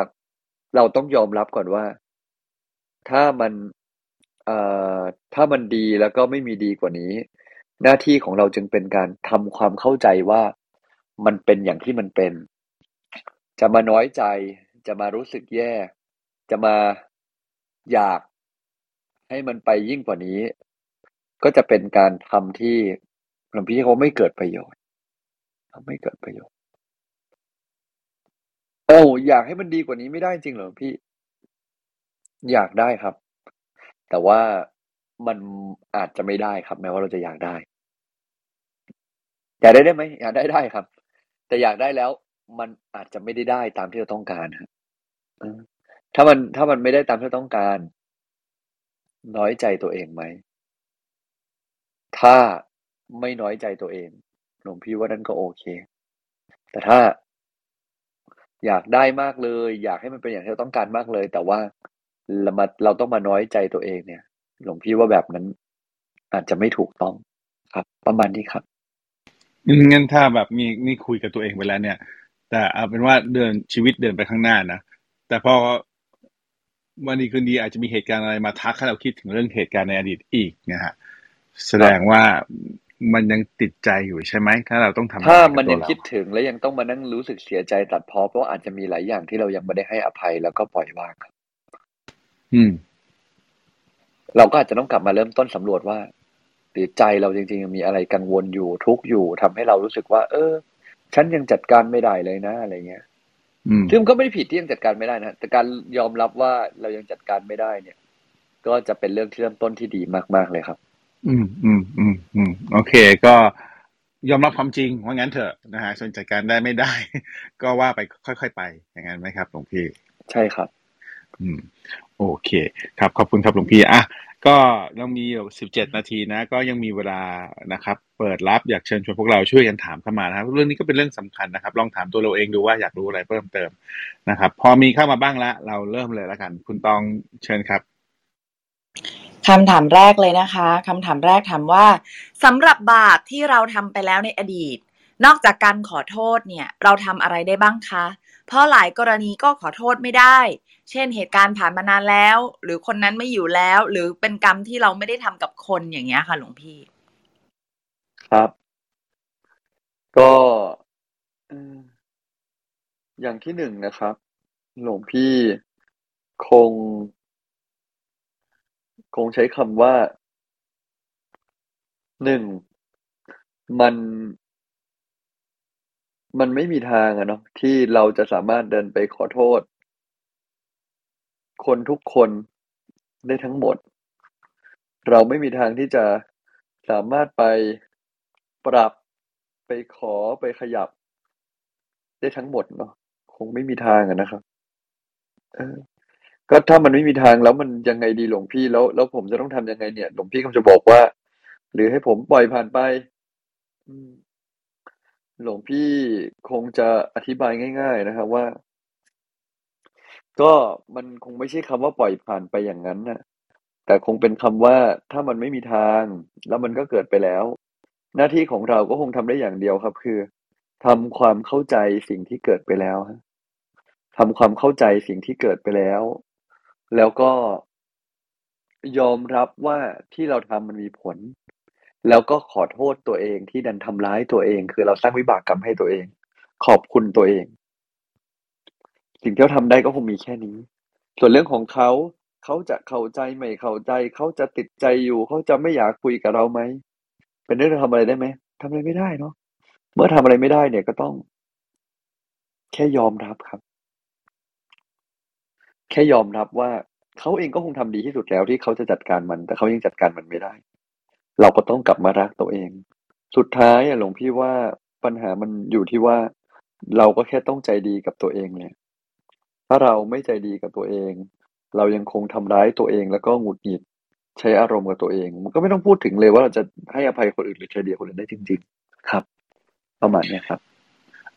เราต้องยอมรับก่อนว่า ถ้ามันเอ่อถ้ามันดีแล้วก็ไม่มีดีกว่านี้ หน้าที่ของเราจึงเป็นการทำความเข้าใจว่ามันเป็นอย่างที่มันเป็น จะมาน้อยใจ จะมารู้สึกแย่ จะมา อยากให้มันไปยิ่งกว่านี้ ก็จะเป็นการทำที่หลวงพี่เขาไม่เกิดประโยชน์เขาไม่เกิดประโยชน์โอ้อยากให้มันดีกว่านี้ไม่ได้จริงเหรอพี่ อยากได้ครับ แต่ว่ามันอาจจะไม่ได้ครับ แม้ว่าเราจะอยากได้อยากได้ได้ไหมอยากได้ได้ครับ แต่อยากได้แล้ว มันอาจจะไม่ได้ได้ตามที่เราต้องการครับ ถ้ามันถ้ามันไม่ได้ตามที่เราต้องการ น้อยใจตัวเองไหม ถ้าไม่น้อยใจตัวเองหลวงพี่ว่านั่นก็โอเค แต่ถ้าอยากได้มากเลย อยากให้มันเป็นอย่างที่เราต้องการมากเลย แต่ว่าเรามาเราต้องมาน้อยใจตัวเองเนี่ย หลวงพี่ว่าแบบนั้น อาจจะไม่ถูกต้องครับ ประมาณนี้ครับงั้นถ้าแบบมีนี่คุยกับตัวเองไปแล้วเนี่ย แต่เอาเป็นว่าเดินชีวิตเดินไปข้างหน้านะแต่พอ วันดีคืนดีอาจจะมีเหตุการณ์อะไรมาทักให้เราคิดถึงเรื่องเหตุการณ์ในอดีตอีกนะฮะแสดงว่ามันยังติดใจอยู่ใช่ไหมถ้าเราต้องทำถ้าอะไรกับมันตัวยังเราคิดถึงและยังต้องมานั่งรู้สึกเสียใจตัดพ้อเพราะว่าอาจจะมีหลายอย่างที่เรายังไม่ได้ให้อภัยแล้วก็ปล่อยวางครับอืม เราก็อาจจะต้องกลับมาเริ่มต้นสำรวจว่าหรือใจเราจริงๆมีอะไรกังวลอยู่ทุกข์อยู่ทำให้เรารู้สึกว่า เออ ฉันยังจัดการไม่ได้เลยนะอะไรเงี้ยอืม ซึ่งมันก็ไม่ได้ผิดที่ยังจัดการไม่ได้นะแต่การยอมรับว่าเรายังจัดการไม่ได้เนี่ย ก็จะเป็นเรื่องที่เริ่มต้นที่ดีมาก ๆเลยครับ อืมอืมอืมอืมโอเค ก็ยอมรับความจริงว่างั้นเถอะนะฮะส่วนจัดการได้ไม่ได้ ก็ว่าไปค่อยๆไปอย่างนั้นไหมครับหลวงพี่ ใช่ครับ อืม โอเค ครับขอบคุณครับหลวงพี่อะ ก็เรามีอยู่สิบเจ็ดนาทีนะ ก็ยังมีเวลานะครับ เปิดรับอยากเชิญชวนพวกเราช่วยกันถามเข้ามานะครับ เรื่องนี้ก็เป็นเรื่องสำคัญนะครับ ลองถามตัวเราเองดูว่าอยากรู้อะไรเพิ่มเติมนะครับ พอมีเข้ามาบ้างแล้วเราเริ่มเลยแล้วกัน คุณตองเชิญครับคำถามแรกเลยนะคะคำถามแรกถามว่าสำหรับบาปที่เราทำไปแล้วในอดีต นอกจากการขอโทษเนี่ย เราทำอะไรได้บ้างคะ เพราะหลายกรณีก็ขอโทษไม่ได้ เช่นเหตุการณ์ผ่านมานานแล้ว หรือคนนั้นไม่อยู่แล้ว หรือเป็นกรรมที่เราไม่ได้ทำกับคนอย่างเงี้ยค่ะ หลวงพี่ ครับ ก็เอ่ออย่างที่หนึ่งนะครับ หลวงพี่คง คงใช้คำว่าหนึ่งมันมันไม่มีทางอะเนาะที่เราจะสามารถเดินไปขอโทษ คนทุกคนได้ทั้งหมด เราไม่มีทางที่จะสามารถไปปรับไปขอไปขยับ ได้ทั้งหมดเนาะคงไม่มีทางอะนะครับก็ถ้ามันไม่มีทางแล้วมันยังไงดีหลวงพี่แล้วแล้วผมจะต้องทำยังไงเนี่ยหลวงพี่ก็จะบอกว่า หรือให้ผมปล่อยผ่านไปหลวงพี่คงจะอธิบายง่าย ๆนะครับว่า ก็มันคงไม่ใช่คำว่าปล่อยผ่านไปอย่างนั้นน่ะ แต่คงเป็นคำว่าถ้ามันไม่มีทาง แล้วมันก็เกิดไปแล้ว หน้าที่ของเราก็คงทำได้อย่างเดียวครับ คือทำความเข้าใจสิ่งที่เกิดไปแล้วฮะทำความเข้าใจสิ่งที่เกิดไปแล้ว แล้วก็ยอมรับว่าที่เราทำมันมีผล แล้วก็ขอโทษตัวเองที่ดันทำร้ายตัวเอง คือเราสร้างวิบากกรรมให้ตัวเอง ขอบคุณตัวเอง สิ่งที่เราทำได้ก็คงมีแค่นี้ ส่วนเรื่องของเขาเขาจะเข้าใจไม่เข้าใจเขาจะติดใจอยู่เขาจะไม่อยากคุยกับเราไหมเป็นเรื่องเราทำอะไรได้ไหมทำอะไรไม่ได้เนาะเมื่อทำอะไรไม่ได้เนี่ยก็ต้อง แค่ยอมรับครับ แค่ยอมรับว่าเขาเองก็คงทำดีที่สุดแล้วที่เขาจะจัดการมัน แต่เขายังจัดการมันไม่ได้ เราก็ต้องกลับมารักตัวเอง สุดท้ายอะหลวงพี่ว่าปัญหามันอยู่ที่ว่า เราก็แค่ต้องใจดีกับตัวเองเนี่ย ถ้าเราไม่ใจดีกับตัวเอง เรายังคงทำร้ายตัวเองแล้วก็หงุดหงิดใช้อารมณ์กับตัวเอง มันก็ไม่ต้องพูดถึงเลยว่าเราจะให้อภัยคนอื่นหรือใจดีคนอื่นได้จริง ๆ ครับ ประมาณนี้ครับ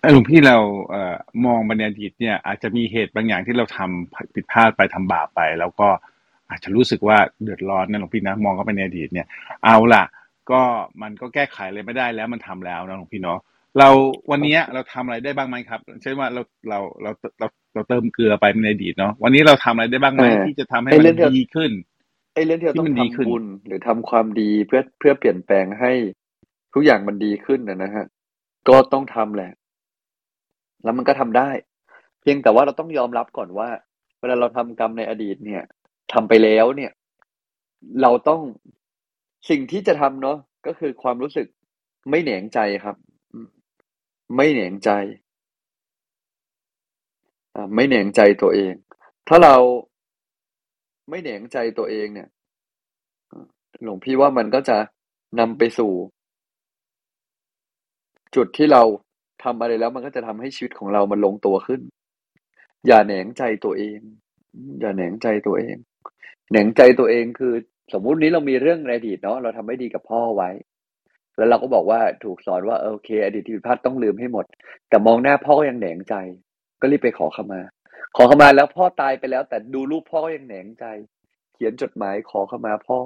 เอ่อหลวงพี่เราเอ่อมองไปในอดีตเนี่ย อาจจะมีเหตุบางอย่างที่เราทำผิดพลาดไปทำบาปไป แล้วก็อาจจะรู้สึกว่าเดือดร้อนนะหลวงพี่นะมองเข้าไปในอดีตเนี่ย เอาล่ะ ก็มันก็แก้ไขอะไรไม่ได้แล้วมันทำแล้วนะหลวงพี่เนาะ เราวันเนี้ยเราทำอะไรได้บ้างไหมครับเช่นว่าเราเราเราเราเราเติมเกลือไปในอดีตเนาะวันนี้เราทำอะไรได้บ้างไหมเออที่จะทำให้ไอ้มันเรื่องที่เราดีขึ้นไอ้เรื่องที่เราที่ต้องมันดีขึ้นทำบุญหรือทำความดีเพื่อเพื่อเปลี่ยนแปลงให้ทุกอย่างมันดีขึ้นนะนะฮะก็ต้องทำแหละ แล้วมันก็ทำได้ เพียงแต่ว่าเราต้องยอมรับก่อนว่า เวลาเราทำกรรมในอดีตเนี่ยทำไปแล้วเนี่ย เราต้องสิ่งที่จะทำเนาะก็คือความรู้สึกไม่แหนงใจครับอืม ไม่แหนงใจ ไม่แหนงใจตัวเอง ถ้าเราไม่แหนงใจตัวเองเนี่ย หลวงพี่ว่ามันก็จะนำไปสู่ จุดที่เราทำอะไรแล้วมันก็จะทำให้ชีวิตของเรามันลงตัวขึ้น อย่าแหนงใจตัวเองอืมอย่าแหนงใจตัวเอง แหนงใจตัวเองคือ สมมุตินี้เรามีเรื่องในอดีตเนาะเราทำไม่ดีกับพ่อไว้ แล้วเราก็บอกว่าถูกสอนว่าโอเค อดีตที่ผิดพลาดต้องลืมให้หมด แต่มองหน้าพ่อก็ยังแหนงใจ ก็รีบไปขอขมา ขอขมาแล้วพ่อตายไปแล้ว แต่ดูรูปพ่อก็ยังแหนงใจ เขียนจดหมายขอขมาพ่อ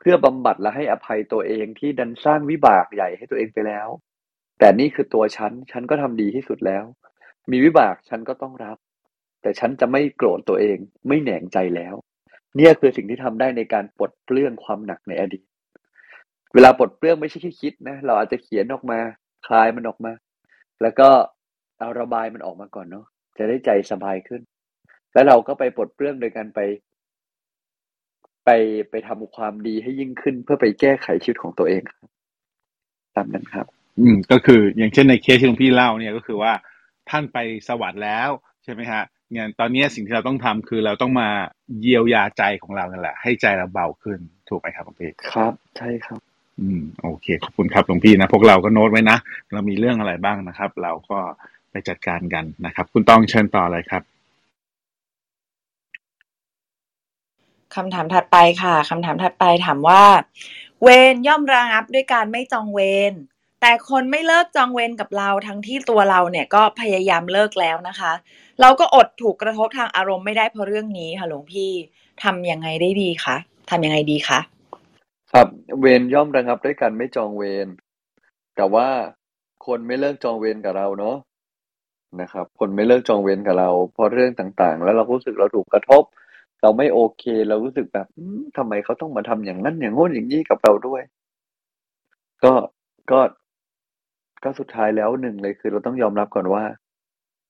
เพื่อบำบัดและให้อภัยตัวเองที่ดันสร้างวิบากใหญ่ให้ตัวเองไปแล้ว แต่นี่คือตัวฉัน ฉันก็ทำดีที่สุดแล้ว มีวิบากฉันก็ต้องรับ แต่ฉันจะไม่โกรธตัวเอง ไม่แหนงใจแล้ว เนี่ยคือสิ่งที่ทำได้ในการปลดเปลื้องความหนักในอดีต เวลาปลดเปลื้องไม่ใช่แค่คิดนะ เราอาจจะเขียนออกมา คลายมันออกมา แล้วก็เอาระบายมันออกมาก่อนเนาะจะได้ใจสบายขึ้น แล้วเราก็ไปปลดเปลื้องโดยการไป ไปไปทำความดีให้ยิ่งขึ้น เพื่อไปแก้ไขชีวิตของตัวเองครับตามนั้นครับ อืม ก็คืออย่างเช่นในเคสที่หลวงพี่เล่าเนี่ยก็คือว่าท่านไปสวรรค์แล้วใช่ไหมฮะงั้นตอนนี้สิ่งที่เราต้องทำคือเราต้องมาเยียวยาใจของเรานั่นแหละ ให้ใจเราเบาขึ้นถูกไหมครับหลวงพี่ครับ ใช่ครับ อืมโอเค ขอบคุณครับหลวงพี่นะ พวกเราก็โน้ตไว้นะ เรามีเรื่องอะไรบ้างนะครับ เราก็ไปจัดการกันนะครับ คุณต้องเชิญต่อเลยครับคำถามถัดไปค่ะคำถามถัดไปถามว่า เวรย่อมระงับด้วยการไม่จองเวรแต่คนไม่เลิกจองเวรกับเราทั้งที่ตัวเราเนี่ยก็พยายามเลิกแล้วนะคะ เราก็อดถูกกระทบทางอารมณ์ไม่ได้เพราะเรื่องนี้ค่ะหลวงพี่ทำยังไงได้ดีคะทำยังไงดีคะ ครับเวรย่อมระงับด้วยกันไม่จองเวรแต่ว่าคนไม่เลิกจองเวรกับเราเนาะนะครับ คนไม่เลิกจองเวรกับเรา เพราะเรื่องต่างๆ แล้วเรารู้สึกเราถูกกระทบ เราไม่โอเค เรารู้สึกแบบอืมทำไมเขาต้องมาทำอย่างนั้นอย่างโน้นอย่างนี้กับเราด้วย ก็ก็ก็สุดท้ายแล้วหนึ่งเลยคือ เราต้องยอมรับก่อนว่า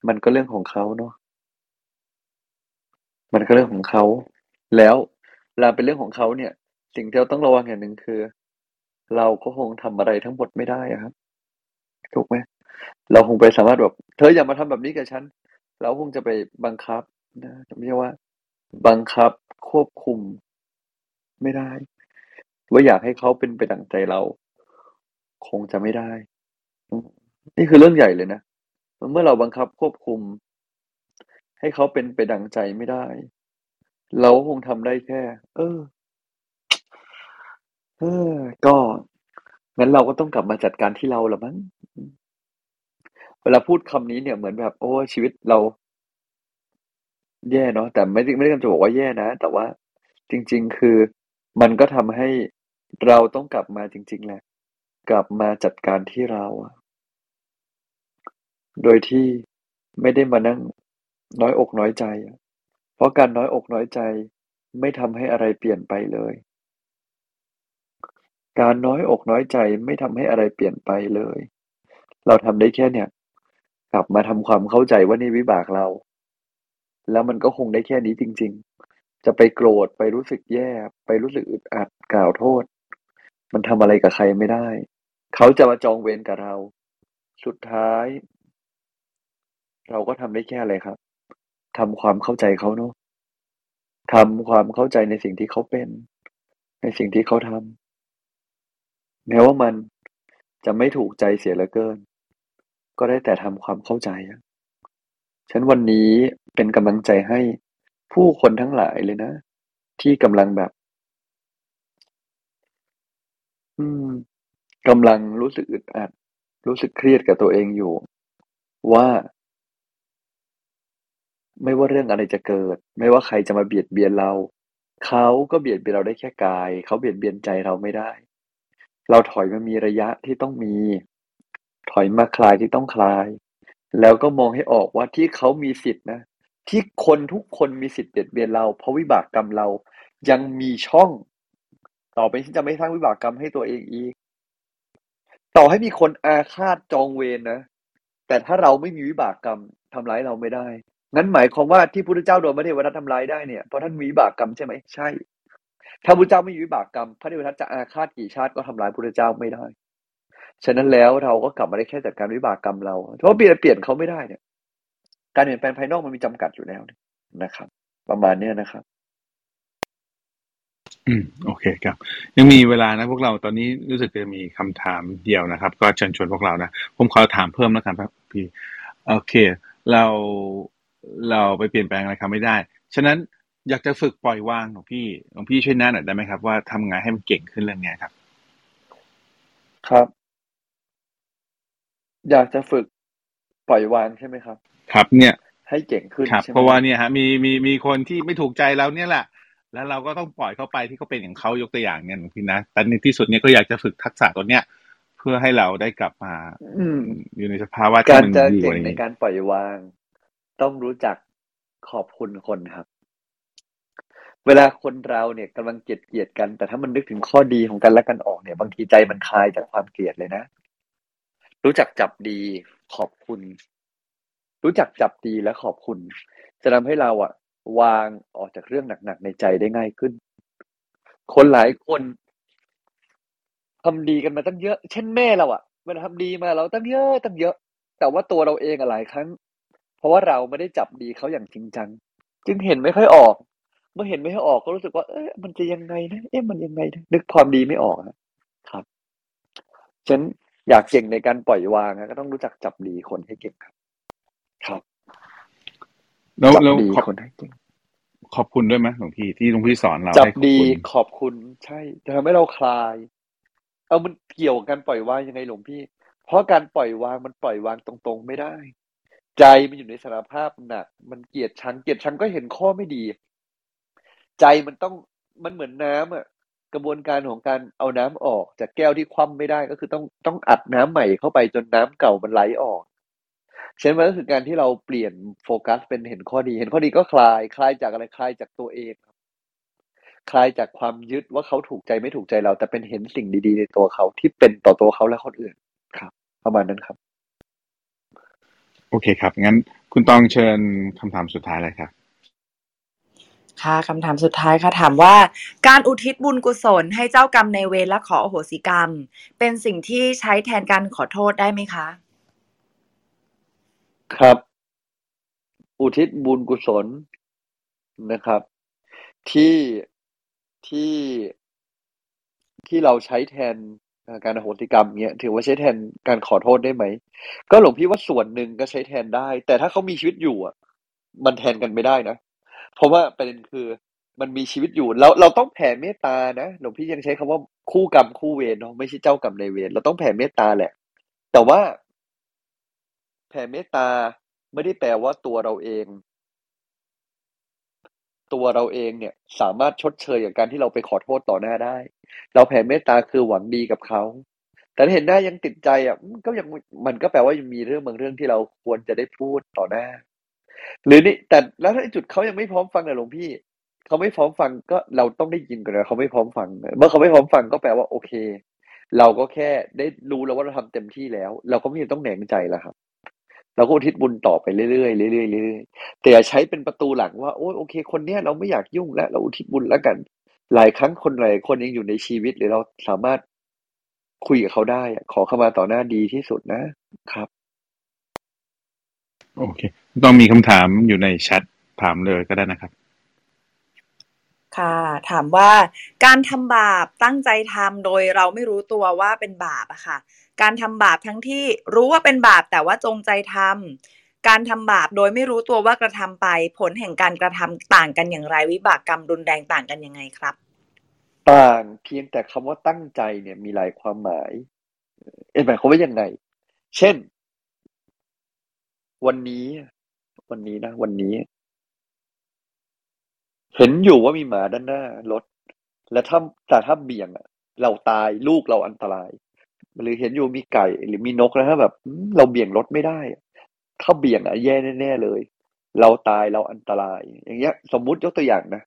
มันก็เรื่องของเขาเนาะมันก็เรื่องของเขา แล้วเวลาเป็นเรื่องของเขาเนี่ย สิ่งที่เราต้องระวังอย่างหนึ่งคือ เราก็คงทำอะไรทั้งหมดไม่ได้อะครับ ถูกไหมเราคงไปสามารถแบบเธออย่ามาทำแบบนี้กับฉัน เราคงจะไปบังคับนะไม่ใช่ว่า บังคับควบคุมไม่ได้ ว่าอยากให้เขาเป็นไปดังใจเรา คงจะไม่ได้ นี่คือเรื่องใหญ่เลยนะเมื่อเราบังคับควบคุม ให้เขาเป็นไปดังใจไม่ได้ เราคงทำได้แค่ เออ เออ ก็ งั้นเราก็ต้องกลับมาจัดการที่เราละมั้งเวลาพูดคำนี้เนี่ยเหมือนแบบ โอ้ชีวิตเรา แย่เนาะ แต่ไม่ได้ ไม่ได้กำจะบอกว่าแย่นะ แต่ว่าจริง ๆ คือมันก็ทำให้เราต้องกลับมาจริง ๆ แหละ กลับมาจัดการที่เราอะ โดยที่ไม่ได้มานั่งน้อยอกน้อยใจอะ เพราะการน้อยอกน้อยใจไม่ทำให้อะไรเปลี่ยนไปเลย การน้อยอกน้อยใจไม่ทำให้อะไรเปลี่ยนไปเลย เราทำได้แค่เนี่ย กลับมาทำความเข้าใจว่านี่วิบากเรา แล้วมันก็คงได้แค่นี้จริง ๆ จะไปโกรธไปรู้สึกแย่ ไปรู้สึกอึดอัดกล่าวโทษ มันทำอะไรกับใครไม่ได้ เขาจะมาจองเวรกับเรา สุดท้าย เราก็ทำได้แค่อะไรครับทำความเข้าใจเขาเนาะทำความเข้าใจในสิ่งที่เขาเป็น ในสิ่งที่เขาทำ แม้ว่ามันจะไม่ถูกใจเสียเหลือเกิน ก็ได้แต่ทำความเข้าใจฉันวันนี้เป็นกำลังใจให้ผู้คนทั้งหลายเลยนะ ที่กำลังแบบ อืมกำลังรู้สึกอึดอัด รู้สึกเครียดกับตัวเองอยู่ ว่า ไม่ว่าเรื่องอะไรจะเกิด ไม่ว่าใครจะมาเบียดเบียนเรา เขาก็เบียดเบียนเราได้แค่กาย เขาเบียดเบียนใจเราไม่ได้ เราถอยมามีระยะที่ต้องมี ถอยมาคลายที่ต้องคลาย แล้วก็มองให้ออกว่าที่เขามีสิทธินะ ที่คนทุกคนมีสิทธิ์เบียดเบียนเรา เพราะวิบากกรรมเรายังมีช่อง ต่อไปฉันจะไม่สร้างวิบากกรรมให้ตัวเองอีก ต่อให้มีคนอาฆาตจองเวรนะแต่ถ้าเราไม่มีวิบากกรรมทำร้ายเราไม่ได้งั้นหมายความว่าที่พุทธเจ้าโดนพระเทวทัตทำร้ายได้เนี่ยเพราะท่านมีวิบากกรรมใช่ไหมใช่ ถ้าพุทธเจ้าไม่มีวิบากกรรม พระเทวทัตจะอาฆาตกี่ชาติก็ทำร้ายพุทธเจ้าไม่ได้ ฉะนั้นแล้วเราก็กลับมาได้แค่จัดการวิบากกรรมเรา เพราะเปลี่ยนเปลี่ยนเขาไม่ได้เนี่ย การเปลี่ยนแปลงภายนอกมันมีจำกัดอยู่แล้วนะครับ ประมาณเนี้ยนะครับ อืมโอเคครับ ยังมีเวลานะพวกเราตอนนี้รู้สึกจะมีคำถามเดียวนะครับ ก็เชิญชวนพวกเรานะผมขอถามเพิ่มแล้วกันครับพี่โอเค เราเราไปเปลี่ยนแปลงอะไรครับไม่ได้ ฉะนั้น อยากจะฝึกปล่อยวางของพี่ของพี่ช่วยแนะหน่อยได้ไหมครับว่าทำไงให้มันเก่งขึ้นเรื่องนี้ครับ ครับ อยากจะฝึกปล่อยวางใช่ไหมครับ ครับ เนี่ย ให้เก่งขึ้นครับใช่ไหมเพราะว่าเนี่ยฮะมีมีมีคนที่ไม่ถูกใจเราเนี่ยแหละแล้วเราก็ต้องปล่อยเขาไปที่เขาเป็นอย่างเขายกตัวอย่างเนี่ยหลวงพี่นะแต่ในที่สุดเนี่ยก็อยากจะฝึกทักษะตัวเนี้ยเพื่อให้เราได้กลับมา อืมอยู่ในสภาวะที่การมันจะดีกเก่งว่าในนี้การปล่อยวาง ต้องรู้จักขอบคุณคนครับ เวลาคนเราเนี่ยกำลังเกลียดเกลียดกัน แต่ถ้ามันนึกถึงข้อดีของกันและกันออกเนี่ย บางทีใจมันคลายจากความเกลียดเลยนะ รู้จักจับดีขอบคุณ รู้จักจับดีและขอบคุณ จะทำให้เราอะวางออกจากเรื่องหนักๆในใจได้ง่ายขึ้น คนหลายคนทำดีกันมาตั้งเยอะ เช่นแม่เราอะเวลาทำดีมาเราตั้งเยอะตั้งเยอะ แต่ว่าตัวเราเองอะหลายครั้ง เพราะว่าเราไม่ได้จับดีเขาอย่างจริงจัง จึงเห็นไม่ค่อยออก เมื่อเห็นไม่ค่อยออกก็รู้สึกว่า เอ๊ะมันจะยังไงนะเอ๊ะมันยังไงนะนึกความดีไม่ออกอะครับฉะนันอยากเก่งในการปล่อยวางนะก็ต้องรู้จักจับดีคนให้เก่งครับ ครับแล้วจับแล้วดีขอบคนให้เก่งขอบคุณด้วยไหมหลวงพี่ที่หลวงพี่สอนเราจับให้ขอบดีคุณขอบคุณใช่จะทำให้เราคลาย เอามันเกี่ยวกับการปล่อยวางยังไงหลวงพี่ เพราะการปล่อยวางมันปล่อยวางตรงๆไม่ได้ ใจมันอยู่ในสารภาพหนัก มันเกลียดชังเกลียดชังก็เห็นข้อไม่ดี ใจมันต้องมันเหมือนน้ำอะกระบวนการของการเอาน้ำออก จากแก้วที่คว่ำไม่ได้ก็คือต้องต้องอัดน้ำใหม่เข้าไปจนน้ำเก่ามันไหลออกฉะนั้นมันก็คือการที่เราเปลี่ยนโฟกัสเป็นเห็นข้อดี เห็นข้อดีก็คลาย คลายจากอะไรคลายจากตัวเองครับคลายจากความยึดว่าเขาถูกใจไม่ถูกใจเรา แต่เป็นเห็นสิ่งดีๆ ในตัวเขาที่เป็นต่อตัวเขาและคนอื่นครับ ประมาณนั้นครับ โอเคครับ งั้นคุณต้องเชิญคำถามสุดท้ายเลยครับ ค่ะคำถามสุดท้ายค่ะถามว่า การอุทิศบุญกุศลให้เจ้ากรรมในเวรและขออโหสิกรรม เป็นสิ่งที่ใช้แทนการขอโทษได้ไหมคะ ครับ อุทิศบุญกุศลนะครับ ที่ที่ที่เราใช้แทนการอโหสิกรรมเนี้ยถือว่าใช้แทนการขอโทษได้ไหม ก็หลวงพี่ว่าส่วนหนึ่งก็ใช้แทนได้ แต่ถ้าเขามีชีวิตอยู่อะ มันแทนกันไม่ได้นะ เพราะว่าประเด็นคือมันมีชีวิตอยู่เราเราต้องแผ่เมตตานะหลวงพี่ยังใช้คำว่าคู่กรรมคู่เวรเนาะไม่ใช่เจ้ากรรมในเวรเราต้องแผ่เมตตาแหละ แต่ว่า แผ่เมตตาไม่ได้แปลว่าตัวเราเอง ตัวเราเองเนี่ย สามารถชดเชยกับการที่เราไปขอโทษต่อหน้าได้ เราแผ่เมตตาคือหวังดีกับเขาแต่เห็นหน้ายังติดใจอะก็ยังมันก็แปลว่ายังมีเรื่องบางเรื่องที่เราควรจะได้พูดต่อหน้า หรือนี่แต่แล้วถ้าจุดเขายังไม่พร้อมฟังนะหลวงพี่เขาไม่พร้อมฟังก็เราต้องได้ยินก่อนนะเขาไม่พร้อมฟัง เมื่อเขาไม่พร้อมฟังก็แปลว่าโอเค เราก็แค่ได้รู้แล้วว่าเราทำเต็มที่แล้ว เราก็ไม่ต้องแหนงใจแล้วครับเราก็อุทิศบุญต่อไปเรื่อยๆเรื่อยๆเรื่อยๆแต่อย่าใช้เป็นประตูหลังว่าโอ้ยโอเค คนเนี้ยเราไม่อยากยุ่งแล้วเราอุทิศบุญแล้วกัน หลายครั้งคนหลายคนยังอยู่ในชีวิตหรือเราสามารถคุยกับเขาได้ขอเข้ามาต่อหน้าดีที่สุดนะครับ โอเค ต้องมีคำถามอยู่ในแชทถามเลยก็ได้นะครับ ค่ะ ถามว่าการทำบาปตั้งใจทำโดยเราไม่รู้ตัวว่าเป็นบาปอะค่ะ การทำบาปทั้งที่รู้ว่าเป็นบาปแต่ว่าจงใจทำการทำบาปโดยไม่รู้ตัวว่ากระทำไป ผลแห่งการกระทำต่างกันอย่างไรวิบากกรรมรุนแรงต่างกันยังไงครับ ต่างเพียงแต่คำว่าตั้งใจเนี่ยมีหลายความหมาย เอ็นหมายความว่ายังไงเช่น วันนี้ วันนี้นะวันนี้ เห็นอยู่ว่ามีหมาด้านหน้ารถ และถ้าแต่ถ้าเบี่ยงอะเราตายลูกเราอันตราย หรือเห็นอยู่มีไก่ หรือมีนกแล้วถ้าแบบ เราเบี่ยงรถไม่ได้ ถ้าเบี่ยงอะแย่แน่ๆเลย เราตายเราอันตราย อย่างเงี้ย สมมุติยกตัวอย่างนะ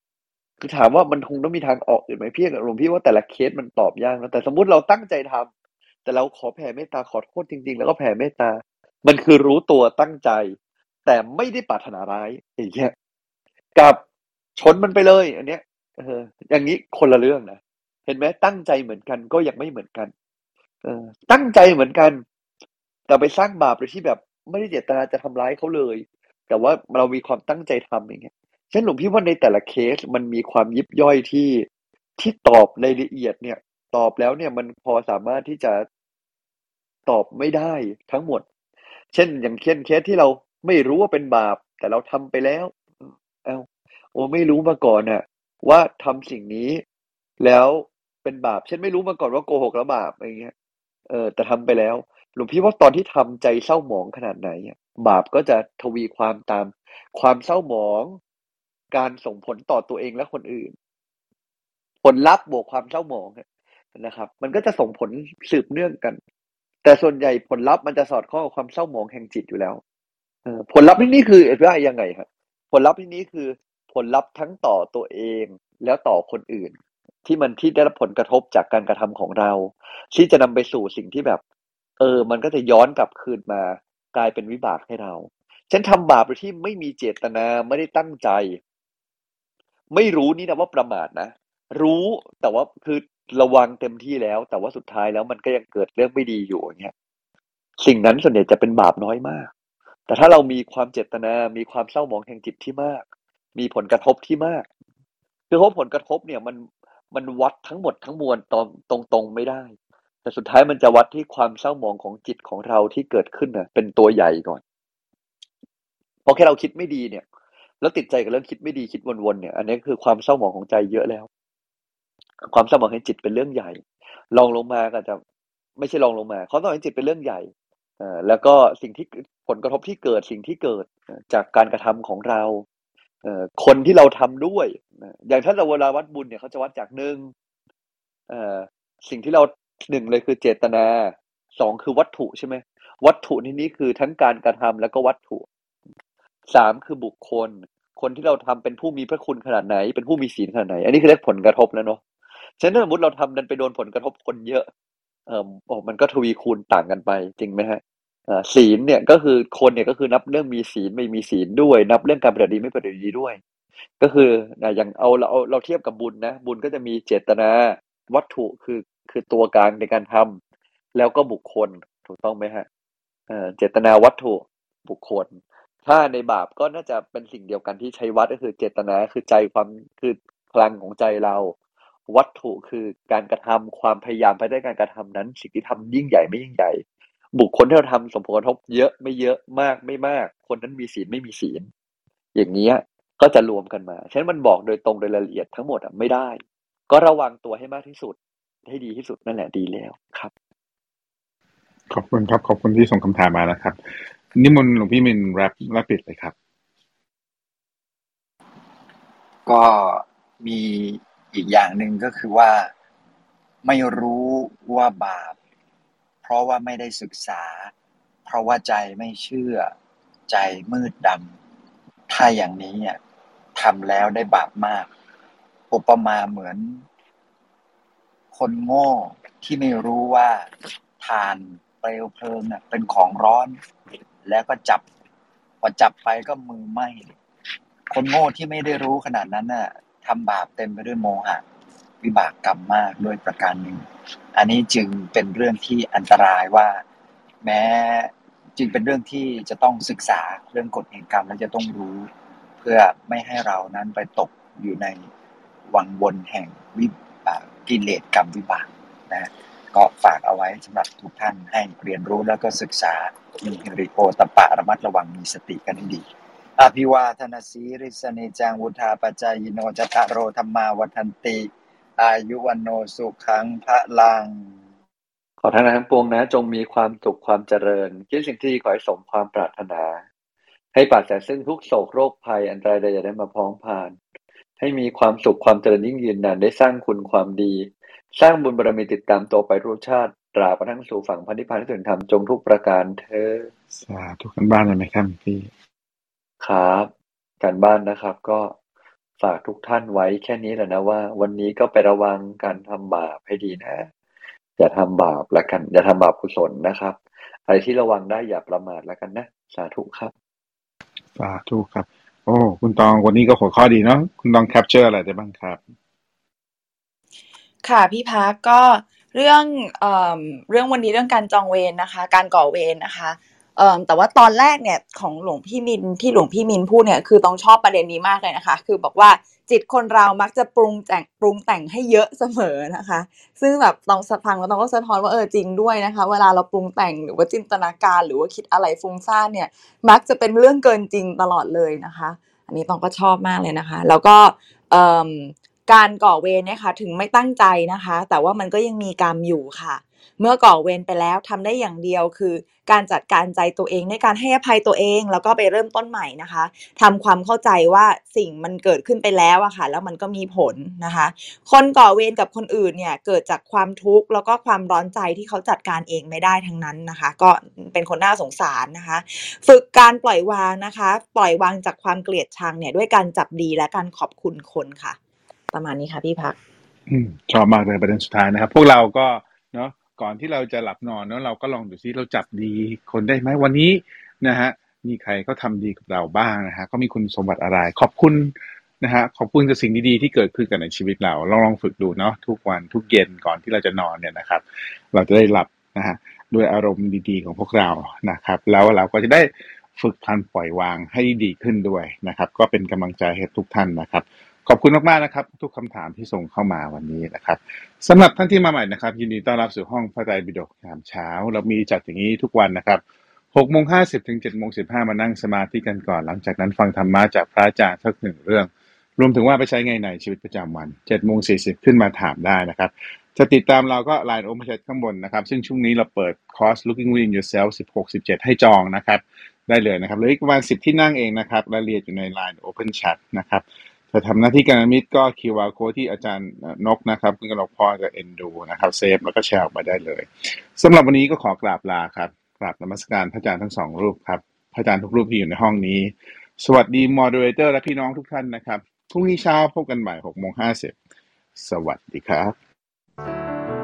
คือถามว่ามันคงต้องมีทางออกอื่นไหมพี่หลวงพี่ว่าแต่ละเคสมันตอบยากนะแต่สมมุติเราตั้งใจทำแต่เราขอแผ่เมตตาขอโทษจริง ๆ แล้วก็แผ่เมตตา มันคือรู้ตัวตั้งใจ แต่ไม่ได้ปรารถนาร้ายอย่างเงี้ยกับชนมันไปเลย อันเนี้ยเอออย่างนี้คนละเรื่องนะเห็นไหมตั้งใจเหมือนกันก็ยังไม่เหมือนกัน เออ ตั้งใจเหมือนกัน แต่ไปสร้างบาปโดยที่แบบ ไม่ได้เจตนาจะทำร้ายเขาเลย แต่ว่าเรามีความตั้งใจทำอย่างเงี้ยฉันหลวงพี่ว่าในแต่ละเคสมันมีความยิบย่อยที่ที่ตอบในละเอียดเนี่ย ตอบแล้วเนี่ยมันพอสามารถที่จะตอบไม่ได้ทั้งหมด เช่นอย่างเช่นเคสที่เรา ไม่รู้ว่าเป็นบาป แต่เราทำไปแล้วเอาโอ้ไม่รู้มาก่อนน่ะว่าทำสิ่งนี้ แล้วเป็นบาปเช่นไม่รู้มาก่อนว่าโกหกแล้วบาปอะไรเงี้ยเออแต่ทำไปแล้ว หลวงพี่ว่าตอนที่ทำใจเศร้าหมองขนาดไหนบาปก็จะทวีความตาม ความเศร้าหมอง การส่งผลต่อตัวเองและคนอื่น ผลลัพธ์บวกความเศร้าหมองนะครับ มันก็จะส่งผลสืบเนื่องกัน แต่ส่วนใหญ่ผลลัพธ์มันจะสอดคล้องกับความเศร้าหมองแห่งจิตอยู่แล้ว ผลลัพธ์ที่นี่คือว่ายังไงครับผลลัพธ์ที่นี้คือผลลัพธ์ทั้งต่อตัวเองแล้วต่อคนอื่น ที่มันที่ได้รับผลกระทบจากการกระทำของเรา ที่จะนำไปสู่สิ่งที่แบบ เออ มันก็จะย้อนกลับคืนมากลายเป็นวิบากให้เรา ฉันทำบาปโดยที่ไม่มีเจตนาไม่ได้ตั้งใจ ไม่รู้นี่นะว่าประมาทนะรู้แต่ว่าคือระวังเต็มที่แล้ว แต่ว่าสุดท้ายแล้วมันก็ยังเกิดเรื่องไม่ดีอยู่อย่างเงี้ยสิ่งนั้นส่วนใหญ่จะเป็นบาปน้อยมาก แต่ถ้าเรามีความเจตนา มีความเศร้าหมองแห่งจิตที่มาก มีผลกระทบที่มาก คือเพราะผลกระทบเนี่ยมันมันวัดทั้งหมดทั้งมวลตรงตรงตรงไม่ได้ แต่สุดท้ายมันจะวัดที่ความเศร้าหมองของจิตของเราที่เกิดขึ้นน่ะเป็นตัวใหญ่ก่อนพอแค่เราคิดไม่ดีเนี่ย แล้วติดใจกับเรื่องคิดไม่ดีคิดวนๆเนี่ย อันนี้คือความเศร้าหมองของใจเยอะแล้ว ความสมองแห่งจิตเป็นเรื่องใหญ่ ลองลงมาก็จะไม่ใช่ลองลงมาความสมองแห่งจิตเป็นเรื่องใหญ่ แล้วก็สิ่งที่ผลกระทบที่เกิดสิ่งที่เกิดจากการกระทำของเราเคนที่เราทำด้วย อย่างถ้าเราเวลาวัดบุญเนี่ยเขาจะวัดจากหนึ่งสิ่งที่เราหนึ่งเลยคือเจตนาสองคือวัตถุใช่ไหมวัตถุในนี้คือทั้งการกระทำแล้วก็วัตถุสามคือบุคคล คนที่เราทำเป็นผู้มีพระคุณขนาดไหน เป็นผู้มีศีลขนาดไหน อันนี้คือเรียกผลกระทบแล้วเนาะฉะนั้นสมมติเราทำดันไปโดนผลกระทบคนเยอะ เออโอ้มันก็ทวีคูณต่างกันไป จริงไหมฮะ ศีลเนี่ยก็คือคนเนี่ยก็คือนับเรื่องมีศีลไม่มีศีลด้วย นับเรื่องการปฏิบัติดีไม่ปฏิบัติดีด้วย ก็คืออย่างเอาเราเอาเราเทียบกับบุญนะบุญก็จะมีเจตนาวัตถุคือคือตัวกลางในการทำแล้วก็บุคคลถูกต้องไหมฮะเจตนาวัตถุบุคคล ถ้าในบาปก็น่าจะเป็นสิ่งเดียวกันที่ใช้วัดก็คือเจตนาคือใจความคือพลังของใจเรา วัตถุคือการกระทำความพยายามไปได้การกระทำนั้น สิ่งที่ทำยิ่งใหญ่ไม่ยิ่งใหญ่ บุคคลที่เราทำสมผลกระทบเยอะไม่เยอะมากไม่มาก คนนั้นมีศีลไม่มีศีล อย่างเนี้ยก็จะรวมกันมาฉะนั้นมันบอกโดยตรงโดยรายละเอียดทั้งหมดอะไม่ได้ ก็ระวังตัวให้มากที่สุด ให้ดีที่สุดนั่นแหละดีแล้วครับ ขอบคุณครับขอบคุณที่ส่งคำถามมานะครับนิมนต์หลวงพี่มินแรปแรปปิดเลยครับ ก็มีอีกอย่างหนึ่งก็คือว่าไม่รู้ว่าบาปเพ ราะว่าไม่ได้ศึกษา เพราะว่าใจไม่เชื่อ ใจมืดดำถ้าอย่างนี้เนี่ยทำแล้วได้บาปมาก อุปมาเหมือน คนโง่ที่ไม่รู้ว่าทานเปลวเพลิงน่ะเป็นของร้อน แล้วก็จับพอจับไปก็มือไหม้คนโง่ที่ไม่ได้รู้ขนาดนั้นน่ะทำบาปเต็มไปด้วยโมหะ วิบากกรรมมากด้วยประการหนึ่ง อันนี้จึงเป็นเรื่องที่อันตรายว่า แม้จึงเป็นเรื่องที่จะต้องศึกษาเรื่องกฎแห่งกรรมและจะต้องรู้ เพื่อไม่ให้เรานั้นไปตกอยู่ในวังวนแห่งวิบากกิเลสกรรมวิบากนะก็ฝากเอาไว้สำหรับทุกท่านให้เรียนรู้แล้วก็ศึกษามีฮิริโอตปะระมัดระวังมีสติกันให้ดีอภิวาทนาสีริสเนจังวุธาปจายโนจตารโรธรรมาวัฒนติ อายุวันโนสุขังพระลัง ขอท่านทั้งปวงนะ จงมีความสุขความเจริญ คิดสิ่งที่ดีขอให้สมความปรารถนา ให้ปราศจากซึ่งทุกโศกโรคภัยอันตรายใดอย่าได้มาพ้องผ่าน ให้มีความสุขความเจริญยิ่งยืนนานได้สร้างคุณความดี สร้างบุญบารมีติดตามตัวไปรูปชาติตราบกระทั่งสู่ฝั่งพันธิพานที่ถึงธรรมจงทุกประการเธอญสาธุกันบ้านเลยไหมครับพี่ ครับ การบ้านนะครับก็ ฝากทุกท่านไว้แค่นี้แหละนะว่า วันนี้ก็ไประวังการทำบาปให้ดีนะ อย่าทำบาปละกัน อย่าทำบาปกุศลนะครับ อะไรที่ระวังได้อย่าประมาทละกันนะ สาธุครับ สาธุครับ โอ้คุณตองวันนี้ก็หัวข้อดีเนาะคุณตองแคปเจอร์อะไรได้บ้างครับ ค่ะพี่พักก็เรื่องเอ่อเรื่องวันนี้เรื่องการจองเวรนะคะ การก่อเวรนะคะเอ่อ แต่ว่าตอนแรกเนี่ยของหลวงพี่มินที่หลวงพี่มินพูดเนี่ยคือต้องชอบประเด็นนี้มากเลยนะคะ คือบอกว่าจิตคนเรามักจะปรุงแต่งปรุงแต่งให้เยอะเสมอนะคะ ซึ่งแบบต้องสะพังแล้วต้องก็สะท้อนว่าเออจริงด้วยนะคะ เวลาเราปรุงแต่งหรือว่าจินตนาการหรือว่าคิดอะไรฟุ้งซ่านเนี่ยมักจะเป็นเรื่องเกินจริงตลอดเลยนะคะ อันนี้ต้องก็ชอบมากเลยนะคะ แล้วก็การก่อเวรเนี่ยค่ะถึงไม่ตั้งใจนะคะ แต่ว่ามันก็ยังมีกรรมอยู่ค่ะ เมื่อก่อเวรไปแล้วทำได้อย่างเดียวคือ การจัดการใจตัวเองในการให้อภัยตัวเอง แล้วก็ไปเริ่มต้นใหม่นะคะทำความเข้าใจว่าสิ่งมันเกิดขึ้นไปแล้วอะค่ะ แล้วมันก็มีผลนะคะ คนก่อเวรกับคนอื่นเนี่ยเกิดจากความทุกข์แล้วก็ความร้อนใจที่เขาจัดการเองไม่ได้ทั้งนั้นนะคะ ก็เป็นคนน่าสงสารนะคะ ฝึกการปล่อยวางนะคะ ปล่อยวางจากความเกลียดชังเนี่ยด้วยการจับดีและการขอบคุณคนค่ะ ประมาณนี้ค่ะพี่พักชอบมากเลยประเด็นสุดท้ายนะครับ พวกเราก็ ก่อนที่เราจะหลับนอนเนาะเราก็ลองดูซิเราจับดีคนได้ไหมวันนี้นะฮะมีใครเขาทำดีกับเราบ้างนะฮะเขามีคุณสมบัติอะไร ขอบคุณนะฮะขอบคุณกับสิ่งดีๆที่เกิดขึ้นกับในชีวิตเราลองลองฝึกดูเนาะทุกวันทุกเย็นก่อนที่เราจะนอนเนี่ยนะครับ เราจะได้หลับนะฮะด้วยอารมณ์ดีๆของพวกเรานะครับ แล้วเราก็จะได้ฝึกพันปล่อยวางให้ดีขึ้นด้วยนะครับ ก็เป็นกำลังใจให้ทุกท่านนะครับ ขอบคุณมากๆนะครับ ทุกคำถามที่ส่งเข้ามาวันนี้นะครับสำหรับท่านที่มาใหม่นะครับ ยินดีต้อนรับสู่ห้องพระไตรปิฎกยามเช้า เรามีจัดอย่างนี้ทุกวันนะครับ6โมง50ถึง7โมง15มานั่งสมาธิกันก่อน หลังจากนั้นฟังธรรมะจากพระอาจารย์สักหนึ่งเรื่อง รวมถึงว่าไปใช้ไงในชีวิตประจำวัน7โมง40ขึ้นมาถามได้นะครับ จะติดตามเราก็ Line Open Chat ข้างบนนะครับ ซึ่งช่วงนี้เราเปิดคอร์ส Looking Within Yourself 16 17 ให้จองนะครับ ได้เลยนะครับเหลืออีกประมาณ10 ที่นั่งเองนะครับรายละเอียดอยู่ใน Line Open Chat นะครับ จะทำหน้าที่การมิตรก็ QR Code ที่อาจารย์นกนะครับคุณกนกพรกับเอ็นดูนะครับเซฟแล้วก็แชร์ออกมาได้เลยสำหรับวันนี้ก็ขอกราบลาครับกราบนมัสการพระอาจารย์ทั้งสองรูปครับพระอาจารย์ทุกรูปที่อยู่ในห้องนี้ สวัสดีมอดเรเตอร์และพี่น้องทุกท่านนะครับพรุ่งนี้เช้าพบกันใหม่หกโมงห้าสวัสดีครับ